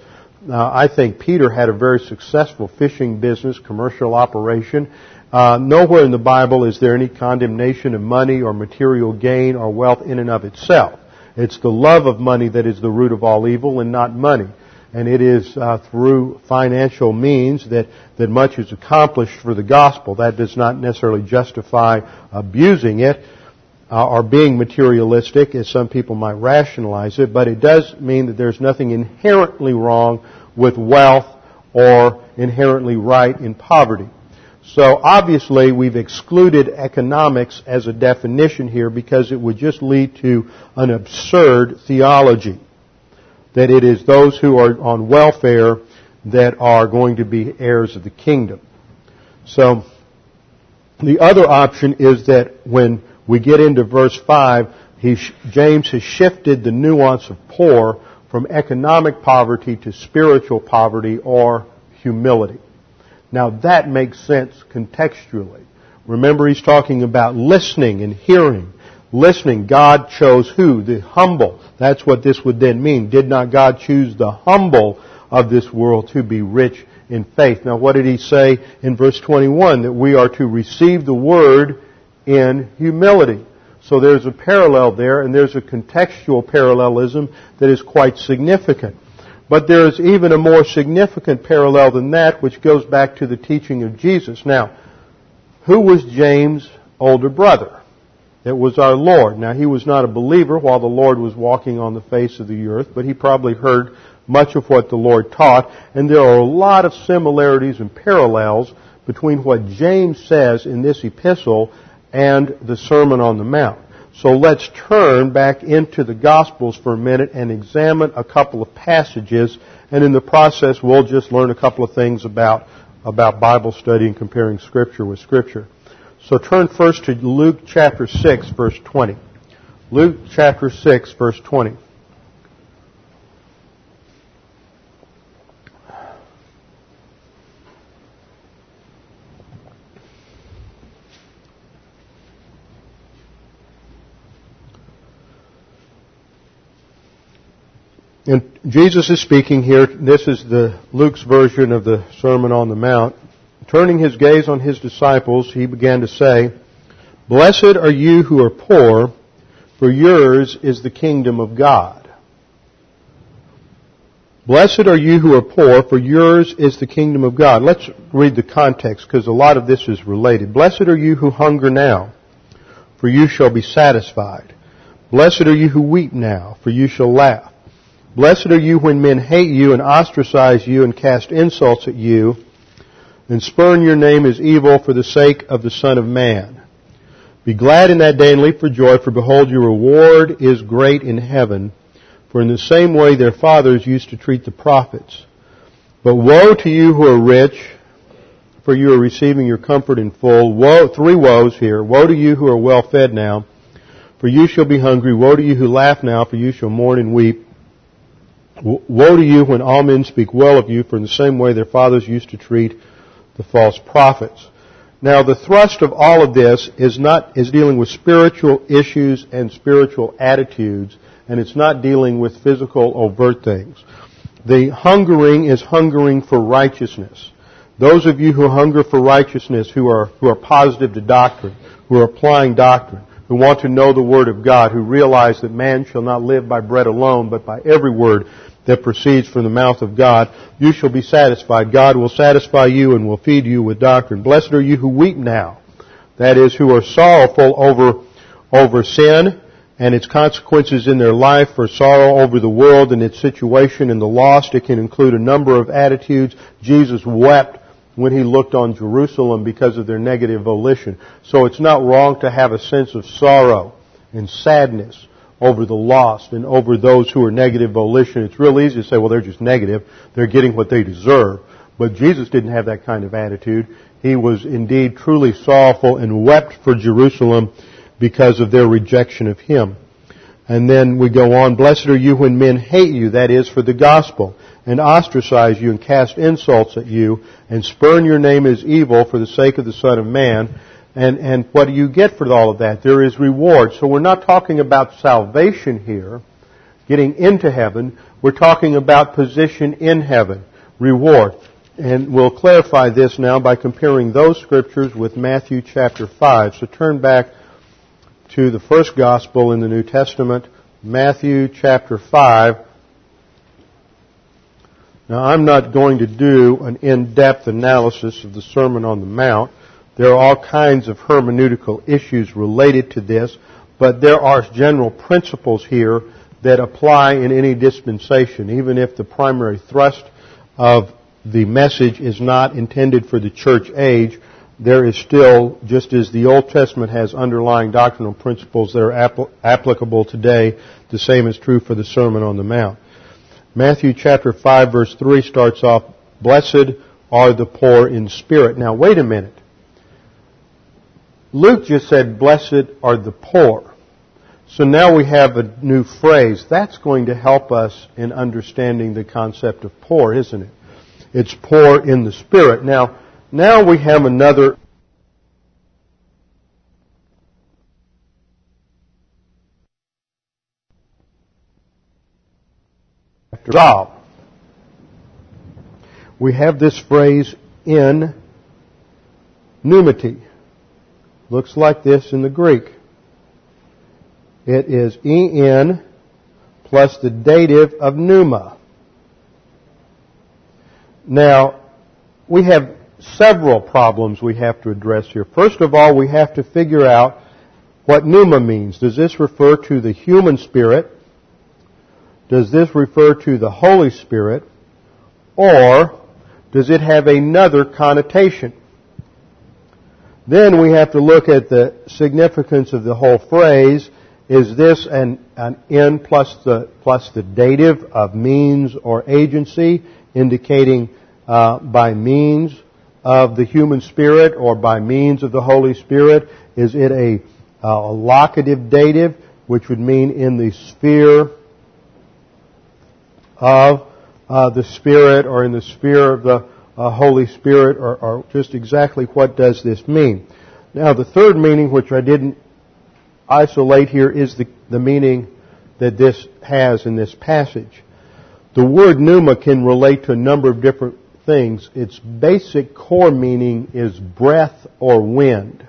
Uh, I think Peter had a very successful fishing business, commercial operation. Uh, nowhere in the Bible is there any condemnation of money or material gain or wealth in and of itself. It's the love of money that is the root of all evil and not money and it is uh, through financial means that, that much is accomplished for the gospel. That does not necessarily justify abusing it uh, being materialistic, as some people might rationalize it, but it does mean that there's nothing inherently wrong with wealth or inherently right in poverty. So obviously we've excluded economics as a definition here because it would just lead to an absurd theology that it is those who are on welfare that are going to be heirs of the kingdom. So, the other option is that when we get into verse 5, he, James has shifted the nuance of poor from economic poverty to spiritual poverty or humility. Now that makes sense contextually. Remember he's talking about listening and hearing listening, God chose who? The humble. That's what this would then mean. Did not God choose the humble of this world to be rich in faith? Now what did he say in verse 21? That we are to receive the word in humility. So there's a parallel there, and there's a contextual parallelism that is quite significant. But there is even a more significant parallel than that, which goes back to the teaching of Jesus. Now, who was James' older brother? It was our Lord. Now, he was not a believer while the Lord was walking on the face of the earth, but he probably heard much of what the Lord taught, and there are a lot of similarities and parallels between what James says in this epistle and the Sermon on the Mount. So let's turn back into the Gospels for a minute and examine a couple of passages, and in the process we'll just learn a couple of things about, about Bible study and comparing Scripture with Scripture. So turn first to Luke chapter 6 verse 20. Luke chapter 6 verse 20. And Jesus is speaking here. This is the Luke's version of the Sermon on the Mount. Turning his gaze on his disciples, he began to say, Blessed are you who are poor, for yours is the kingdom of God. Blessed are you who are poor, for yours is the kingdom of God. Let's read the context because a lot of this is related. Blessed are you who hunger now, for you shall be satisfied. Blessed are you who weep now, for you shall laugh. Blessed are you when men hate you and ostracize you and cast insults at you and spurn your name as evil for the sake of the Son of Man. Be glad in that day and leap for joy, for behold, your reward is great in heaven. For in the same way their fathers used to treat the prophets. But woe to you who are rich, for you are receiving your comfort in full. Woe, three woes here. Woe to you who are well fed now, for you shall be hungry. Woe to you who laugh now, for you shall mourn and weep. Woe to you when all men speak well of you, for in the same way their fathers used to treat the false prophets. Now the thrust of all of this is not, is dealing with spiritual issues and spiritual attitudes, and it's not dealing with physical overt things. The hungering is hungering for righteousness. Those of you who hunger for righteousness, who are, who are positive to doctrine, who are applying doctrine, who want to know the Word of God, who realize that man shall not live by bread alone, but by every word that proceeds from the mouth of God, you shall be satisfied. God will satisfy you and will feed you with doctrine. Blessed are you who weep now. That is, who are sorrowful over, over sin and its consequences in their life, for sorrow over the world and its situation and the lost. It can include a number of attitudes. Jesus wept when he looked on Jerusalem because of their negative volition. So it's not wrong to have a sense of sorrow and sadness over the lost and over those who are negative volition. It's real easy to say, well, they're just negative. They're getting what they deserve. But Jesus didn't have that kind of attitude. He was indeed truly sorrowful and wept for Jerusalem because of their rejection of Him. And then we go on, blessed are you when men hate you, that is, for the gospel, and ostracize you and cast insults at you, and spurn your name as evil for the sake of the Son of Man. And, and what do you get for all of that? There is reward. So we're not talking about salvation here, getting into heaven. We're talking about position in heaven, reward. And we'll clarify this now by comparing those scriptures with Matthew chapter 5. So turn back to the first gospel in the New Testament, Matthew chapter 5. Now I'm not going to do an in-depth analysis of the Sermon on the Mount. There are all kinds of hermeneutical issues related to this, but there are general principles here that apply in any dispensation, even if the primary thrust of the message is not intended for the church age, there is still, just as the Old Testament has underlying doctrinal principles that are apl- applicable today, the same is true for the Sermon on the Mount. Matthew chapter 5 verse 3 starts off, Blessed are the poor in spirit. Now wait a minute. Luke just said, blessed are the poor. So now we have a new phrase. That's going to help us in understanding the concept of poor, isn't it? It's poor in the spirit. Now, now we have another job. We have this phrase in pneumati. Looks like this in the Greek. It is en plus the dative of pneuma. Now, we have several problems we have to address here. First of all, we have to figure out what pneuma means. Does this refer to the human spirit? Does this refer to the Holy Spirit? Or does it have another connotation? Then we have to look at the significance of the whole phrase. Is this an, an plus the, plus the dative of means or agency, indicating uh, by means of the human spirit or by means of the Holy Spirit? Is it a, a locative dative, which would mean in the sphere of uh, the Spirit or in the sphere of the uh, Holy Spirit or, or just exactly what does this mean? Now the third meaning, which I didn't isolate here, is the, the meaning that this has in this passage. The word pneuma can relate to a number of different things. Its basic core meaning is breath or wind.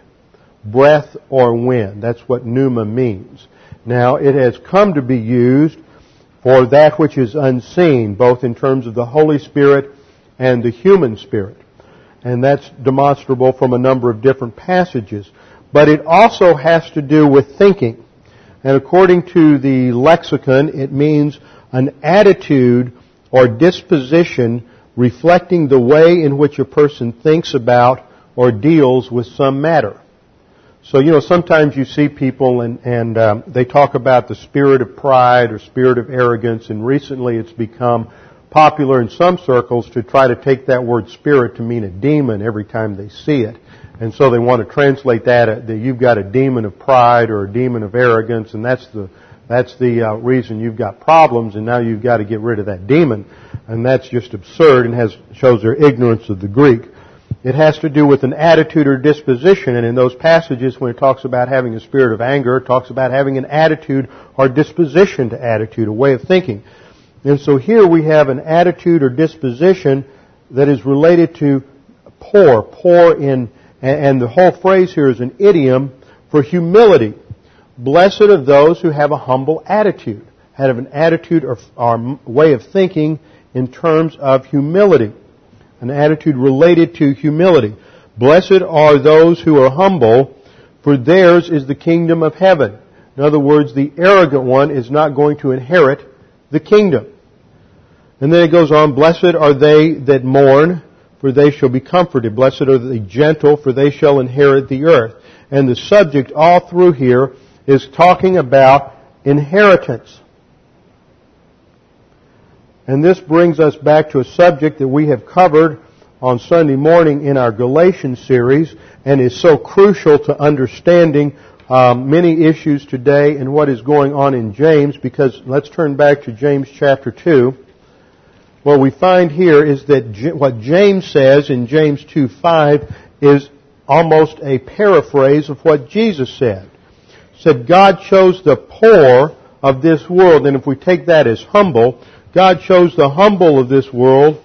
Breath or wind. That's what pneuma means. Now, it has come to be used for that which is unseen, both in terms of the Holy Spirit and the human spirit. And that's demonstrable from a number of different passages. But it also has to do with thinking. And according to the lexicon, it means an attitude or disposition reflecting the way in which a person thinks about or deals with some matter. So, you know, sometimes you see people and, and um, they talk about the spirit of pride or spirit of arrogance, and recently it's become popular in some circles to try to take that word spirit to mean a demon every time they see it. And so they want to translate that uh, that you've got a demon of pride or a demon of arrogance, and that's the that's the uh, reason you've got problems, and now you've got to get rid of that demon, and that's just absurd and has shows their ignorance of the Greek. It has to do with an attitude or disposition, and in those passages when it talks about having a spirit of anger, it talks about having an attitude or disposition to attitude, a way of thinking. And so here we have an attitude or disposition that is related to poor, poor in and the whole phrase here is an idiom for humility. Blessed are those who have a humble attitude, have an attitude or, or way of thinking in terms of humility, an attitude related to humility. Blessed are those who are humble, for theirs is the kingdom of heaven. In other words, the arrogant one is not going to inherit the kingdom. And then it goes on, blessed are they that mourn, for they shall be comforted. Blessed are the gentle, for they shall inherit the earth. And the subject all through here is talking about inheritance. And this brings us back to a subject that we have covered on Sunday morning in our Galatians series and is so crucial to understanding um, many issues today and what is going on in James because let's turn back to James chapter 2 what we find here is that what James says in James 2:5 is almost a paraphrase of what Jesus said. He said God chose the poor of this world, and if we take that as humble, God chose the humble of this world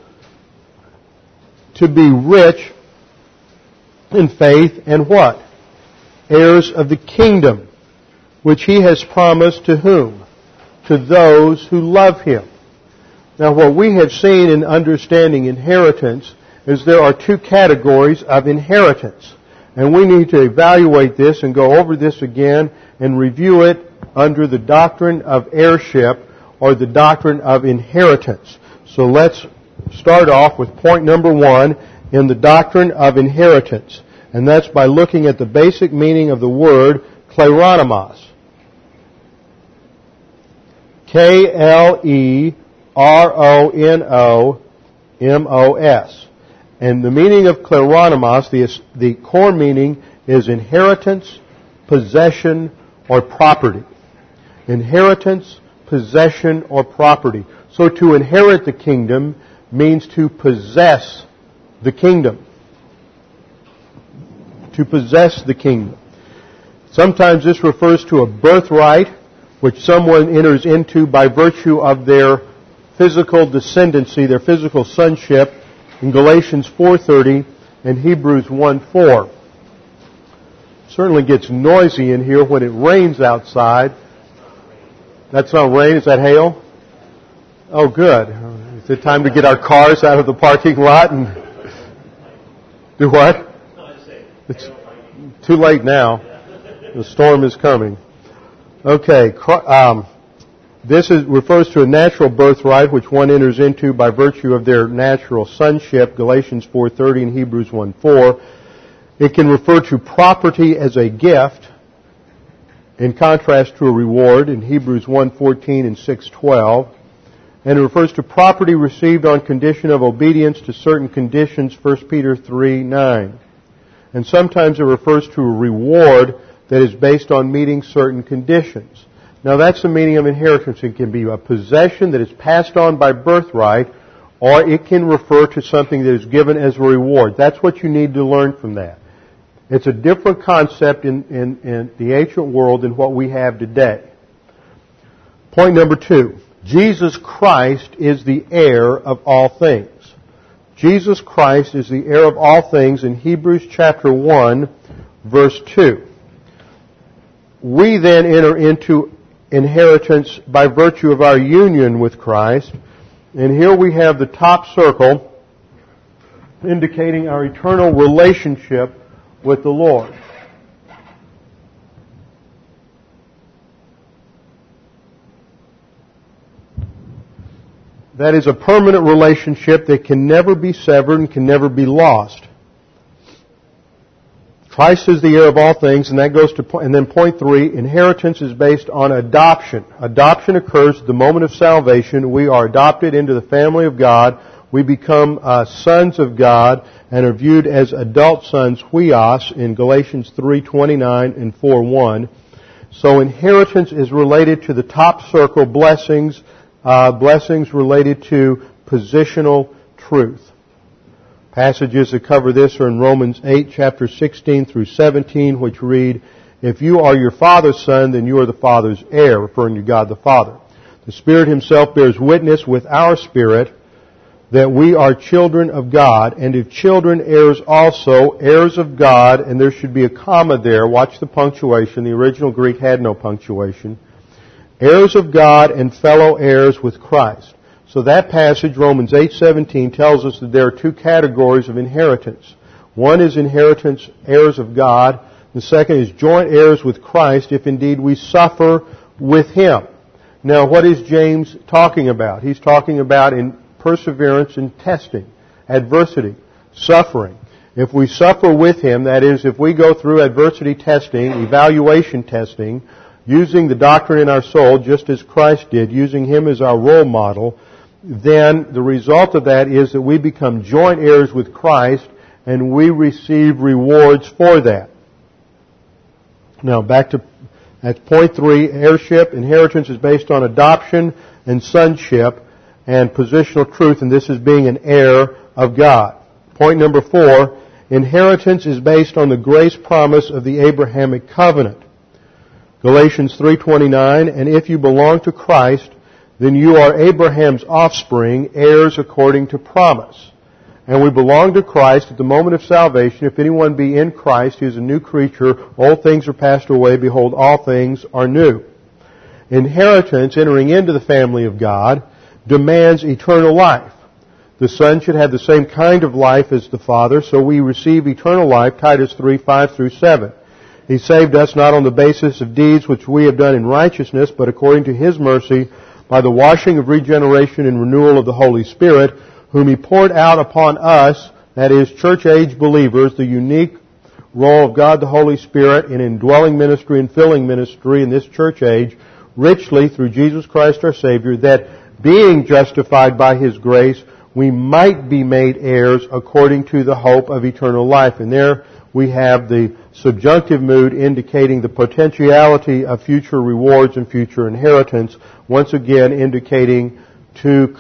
to be rich in faith and what? Heirs of the kingdom, which he has promised to whom? To those who love him. Now what we have seen in understanding inheritance is there are two categories of inheritance. And we need to evaluate this and go over this again and review it under the doctrine of heirship or the doctrine of inheritance. So let's start off with point number one in the doctrine of inheritance. And that's by looking at the basic meaning of the word kleronomos. K-L-E R-O-N-O-M-O-S. And the meaning of kleronomos, the, the core meaning is inheritance, possession, or property. Inheritance, possession, or property. So to inherit the kingdom means to possess the kingdom. To possess the kingdom. Sometimes this refers to a birthright which someone enters into by virtue of their physical descendancy, their physical sonship in Galatians 4.30 and Hebrews 1.4. Certainly gets noisy in here when it rains outside. That's not rain, is that hail? Oh good. Is it time to get our cars out of the parking lot and do what? It's too late now. The storm is coming. Okay, um, this is, refers to a natural birthright which one enters into by virtue of their natural sonship, Galatians 4.30 and Hebrews 1.4. It can refer to property as a gift, in contrast to a reward in Hebrews 1.14 and 6.12. And it refers to property received on condition of obedience to certain conditions, 1 Peter 3.9. And sometimes it refers to a reward that is based on meeting certain conditions. Now that's the meaning of inheritance. It can be a possession that is passed on by birthright, or it can refer to something that is given as a reward. That's what you need to learn from that. It's a different concept in, in, in the ancient world than what we have today. Point number two. Jesus Christ is the heir of all things. Jesus Christ is the heir of all things in Hebrews chapter 1 verse 2. We then enter into inheritance by virtue of our union with Christ. And here we have the top circle indicating our eternal relationship with the Lord. That is a permanent relationship that can never be severed and can never be lost. Christ is the heir of all things, and that goes to, and then point three, inheritance is based on adoption. Adoption occurs at the moment of salvation. We are adopted into the family of God. We become uh, sons of God and are viewed as adult sons, huios, in Galatians 3.29 and 4.1. So inheritance is related to the top circle blessings, uh, blessings related to positional truth. Passages that cover this are in Romans 8, chapter 16 through 17, which read, If you are your father's son, then you are the father's heir, referring to God the Father. The Spirit Himself bears witness with our spirit that we are children of God, and if children, heirs also, heirs of God, and there should be a comma there. Watch the punctuation. The original Greek had no punctuation. Heirs of God and fellow heirs with Christ. So that passage, Romans 8:17, tells us that there are two categories of inheritance. One is inheritance heirs of God. The second is joint heirs with Christ if indeed we suffer with Him. Now what is James talking about? He's talking about in perseverance in testing, adversity, suffering. If we suffer with Him, that is, if we go through adversity testing, evaluation testing, using the doctrine in our soul just as Christ did, using Him as our role model, then the result of that is that we become joint heirs with Christ and we receive rewards for that. Now back to that's point three, heirship, inheritance is based on adoption and sonship and positional truth, and this is being an heir of God. Point number four, inheritance is based on the grace promise of the Abrahamic covenant. Galatians 3:29, and if you belong to Christ, then you are Abraham's offspring, heirs according to promise. And we belong to Christ at the moment of salvation. If anyone be in Christ, he is a new creature. All things are passed away. Behold, all things are new. Inheritance, entering into the family of God, demands eternal life. The Son should have the same kind of life as the Father, so we receive eternal life, Titus 3, 5 through 7. He saved us not on the basis of deeds which we have done in righteousness, but according to His mercy, by the washing of regeneration and renewal of the Holy Spirit, whom He poured out upon us, that is, church age believers, the unique role of God the Holy Spirit in indwelling ministry and filling ministry in this church age, richly through Jesus Christ our Savior, that being justified by His grace, we might be made heirs according to the hope of eternal life. And there we have the subjunctive mood indicating the potentiality of future rewards and future inheritance, once again indicating two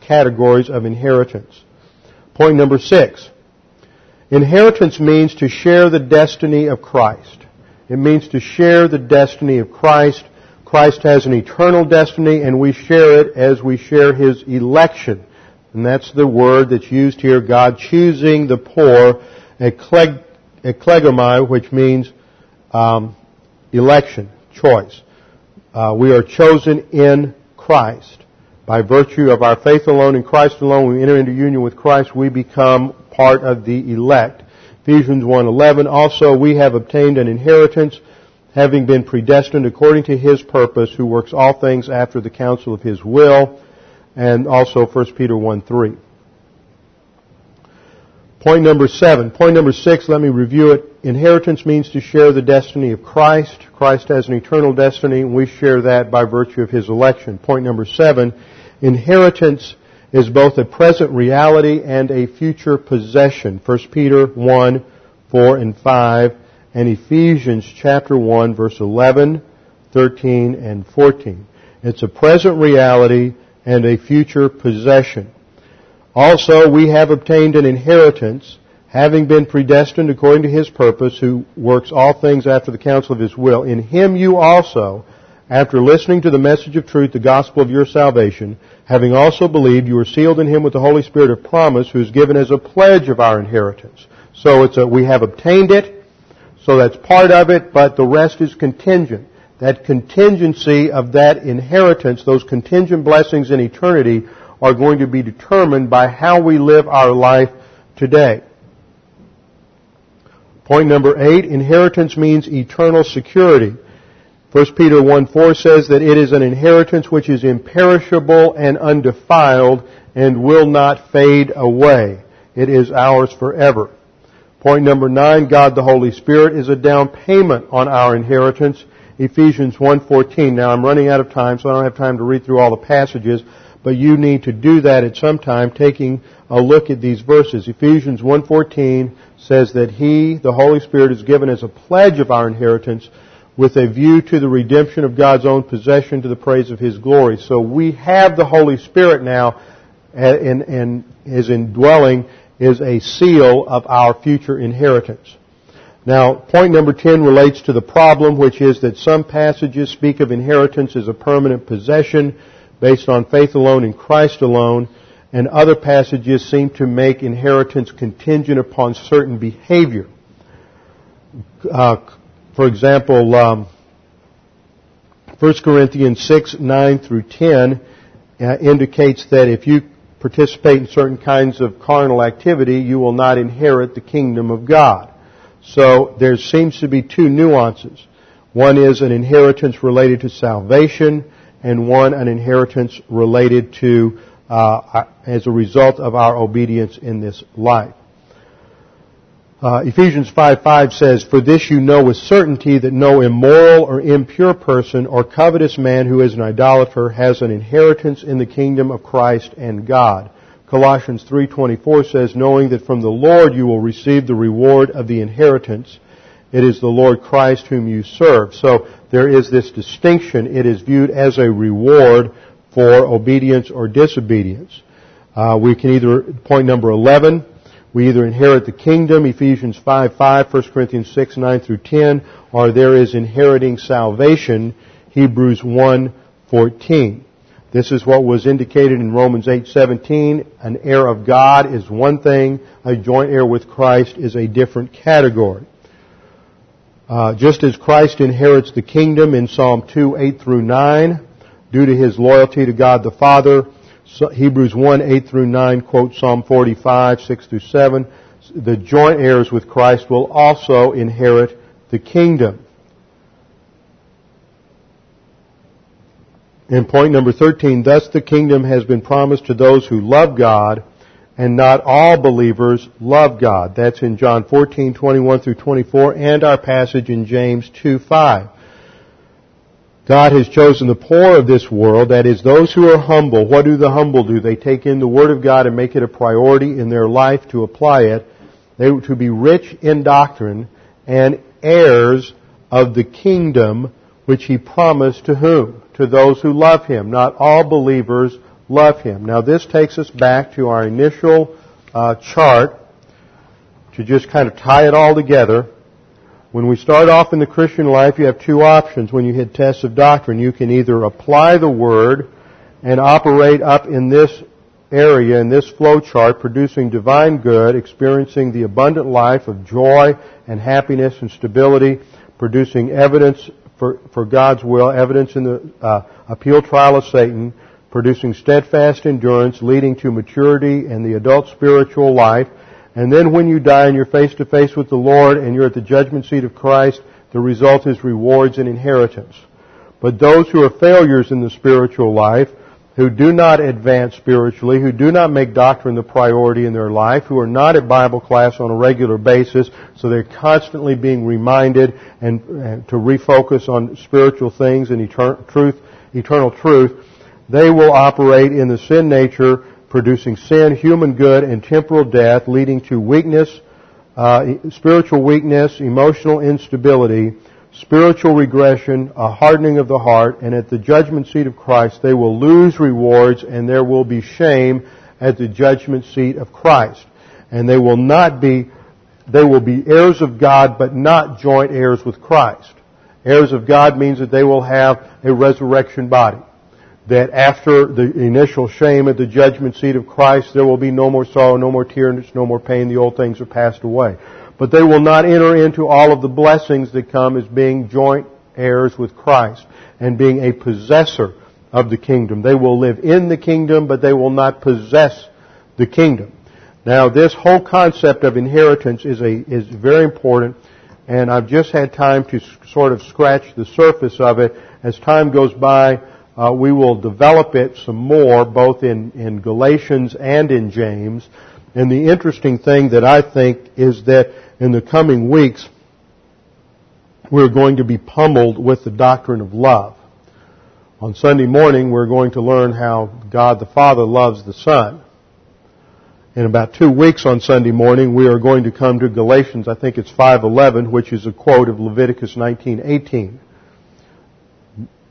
categories of inheritance. Point number six. Inheritance means to share the destiny of Christ. It means to share the destiny of Christ. Christ has an eternal destiny and we share it as we share His election. And that's the word that's used here, God choosing the poor, eklegomai, which means um, election, choice. Uh, we are chosen in Christ. By virtue of our faith alone in Christ alone, we enter into union with Christ, we become part of the elect. Ephesians 1.11, also we have obtained an inheritance, having been predestined according to His purpose, who works all things after the counsel of His will, and also 1 Peter 1 3. Point number seven. Point number six, let me review it. Inheritance means to share the destiny of Christ. Christ has an eternal destiny, and we share that by virtue of His election. Point number seven, inheritance is both a present reality and a future possession. 1 Peter 1, 4 and 5, and Ephesians chapter 1, verse 11, 13, and 14. It's a present reality and a future possession. Also, we have obtained an inheritance, having been predestined according to His purpose, who works all things after the counsel of His will. In Him you also, after listening to the message of truth, the gospel of your salvation, having also believed, you are sealed in Him with the Holy Spirit of promise, who is given as a pledge of our inheritance. So it's a, we have obtained it, so that's part of it, but the rest is contingent. That contingency of that inheritance, those contingent blessings in eternity, are going to be determined by how we live our life today. Point number eight, inheritance means eternal security. 1 Peter 1 4 says that it is an inheritance which is imperishable and undefiled and will not fade away. It is ours forever. Point number nine, God the Holy Spirit is a down payment on our inheritance. Ephesians 1.14. Now I'm running out of time, so I don't have time to read through all the passages, but you need to do that at some time, taking a look at these verses. Ephesians 1.14 says that He, the Holy Spirit, is given as a pledge of our inheritance with a view to the redemption of God's own possession to the praise of His glory. So we have the Holy Spirit now, uh, and, and His indwelling is a seal of our future inheritance. Now, point number 10 relates to the problem, which is that some passages speak of inheritance as a permanent possession based on faith alone in Christ alone, and other passages seem to make inheritance contingent upon certain behavior. Uh, for example, um, 1 Corinthians 6, 9 through 10 uh, indicates that if you participate in certain kinds of carnal activity, you will not inherit the kingdom of God. So there seems to be two nuances. One is an inheritance related to salvation, and one an inheritance related to uh, as a result of our obedience in this life. Uh, Ephesians 5:5 says, "For this you know with certainty that no immoral or impure person or covetous man who is an idolater has an inheritance in the kingdom of Christ and God." Colossians 3:24 says, "Knowing that from the Lord you will receive the reward of the inheritance, it is the Lord Christ whom you serve." So there is this distinction. It is viewed as a reward for obedience or disobedience. Uh, we can either point number 11 we either inherit the kingdom, Ephesians 5, 5, 1 Corinthians 6, 9 through 10, or there is inheriting salvation, Hebrews 1, 14. This is what was indicated in Romans 8:17. An heir of God is one thing; a joint heir with Christ is a different category. Uh, just as Christ inherits the kingdom in Psalm 2, 8 through 9, due to his loyalty to God the Father, Hebrews 1, 8 through 9 quote Psalm 45, 6 through 7. The joint heirs with Christ will also inherit the kingdom. And point number 13, thus the kingdom has been promised to those who love God, and not all believers love God. That's in John 14, 21 through 24, and our passage in James 2, 5. God has chosen the poor of this world, that is, those who are humble. What do the humble do? They take in the Word of God and make it a priority in their life to apply it. They to be rich in doctrine and heirs of the kingdom which He promised to whom? To those who love Him. Not all believers love Him. Now this takes us back to our initial uh, chart to just kind of tie it all together. When we start off in the Christian life, you have two options when you hit tests of doctrine. You can either apply the Word and operate up in this area, in this flow chart, producing divine good, experiencing the abundant life of joy and happiness and stability, producing evidence for, for God's will, evidence in the uh, appeal trial of Satan, producing steadfast endurance, leading to maturity and the adult spiritual life, and then when you die and you're face to face with the Lord and you're at the judgment seat of Christ, the result is rewards and inheritance. But those who are failures in the spiritual life, who do not advance spiritually, who do not make doctrine the priority in their life, who are not at Bible class on a regular basis, so they're constantly being reminded and, and to refocus on spiritual things and etern- truth, eternal truth, they will operate in the sin nature producing sin, human good, and temporal death, leading to weakness, uh, spiritual weakness, emotional instability, spiritual regression, a hardening of the heart, and at the judgment seat of Christ they will lose rewards and there will be shame at the judgment seat of Christ. And they will not be, they will be heirs of God but not joint heirs with Christ. Heirs of God means that they will have a resurrection body that after the initial shame at the judgment seat of Christ, there will be no more sorrow, no more tears, no more pain. The old things are passed away. But they will not enter into all of the blessings that come as being joint heirs with Christ and being a possessor of the kingdom. They will live in the kingdom, but they will not possess the kingdom. Now, this whole concept of inheritance is a is very important, and I've just had time to sort of scratch the surface of it. As time goes by, uh, we will develop it some more, both in, in Galatians and in James. And the interesting thing that I think is that in the coming weeks, we're going to be pummeled with the doctrine of love. On Sunday morning, we're going to learn how God the Father loves the Son. In about two weeks on Sunday morning, we are going to come to Galatians, I think it's 5.11, which is a quote of Leviticus 19.18.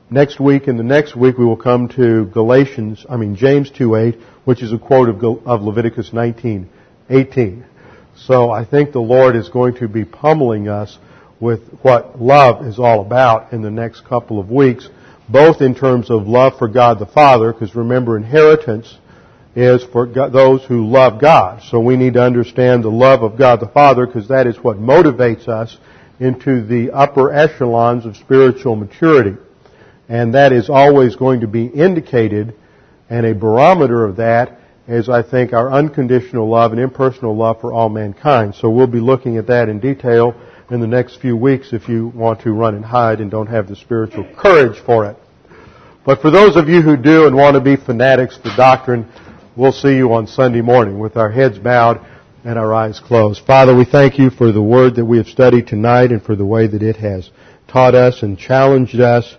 Next week and the next week we will come to Galatians, I mean James 2.8, which is a quote of, of Leviticus 19.18. So I think the Lord is going to be pummeling us with what love is all about in the next couple of weeks, both in terms of love for God the Father, because remember inheritance is for those who love God. So we need to understand the love of God the Father because that is what motivates us into the upper echelons of spiritual maturity. And that is always going to be indicated and a barometer of that is I think our unconditional love and impersonal love for all mankind. So we'll be looking at that in detail in the next few weeks if you want to run and hide and don't have the spiritual courage for it. But for those of you who do and want to be fanatics for doctrine, we'll see you on Sunday morning with our heads bowed and our eyes closed. Father, we thank you for the word that we have studied tonight and for the way that it has taught us and challenged us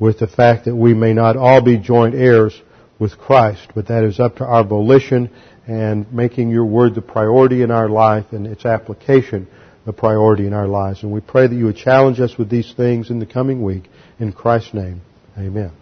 with the fact that we may not all be joint heirs with Christ, but that is up to our volition and making your word the priority in our life and its application the priority in our lives. And we pray that you would challenge us with these things in the coming week. In Christ's name, amen.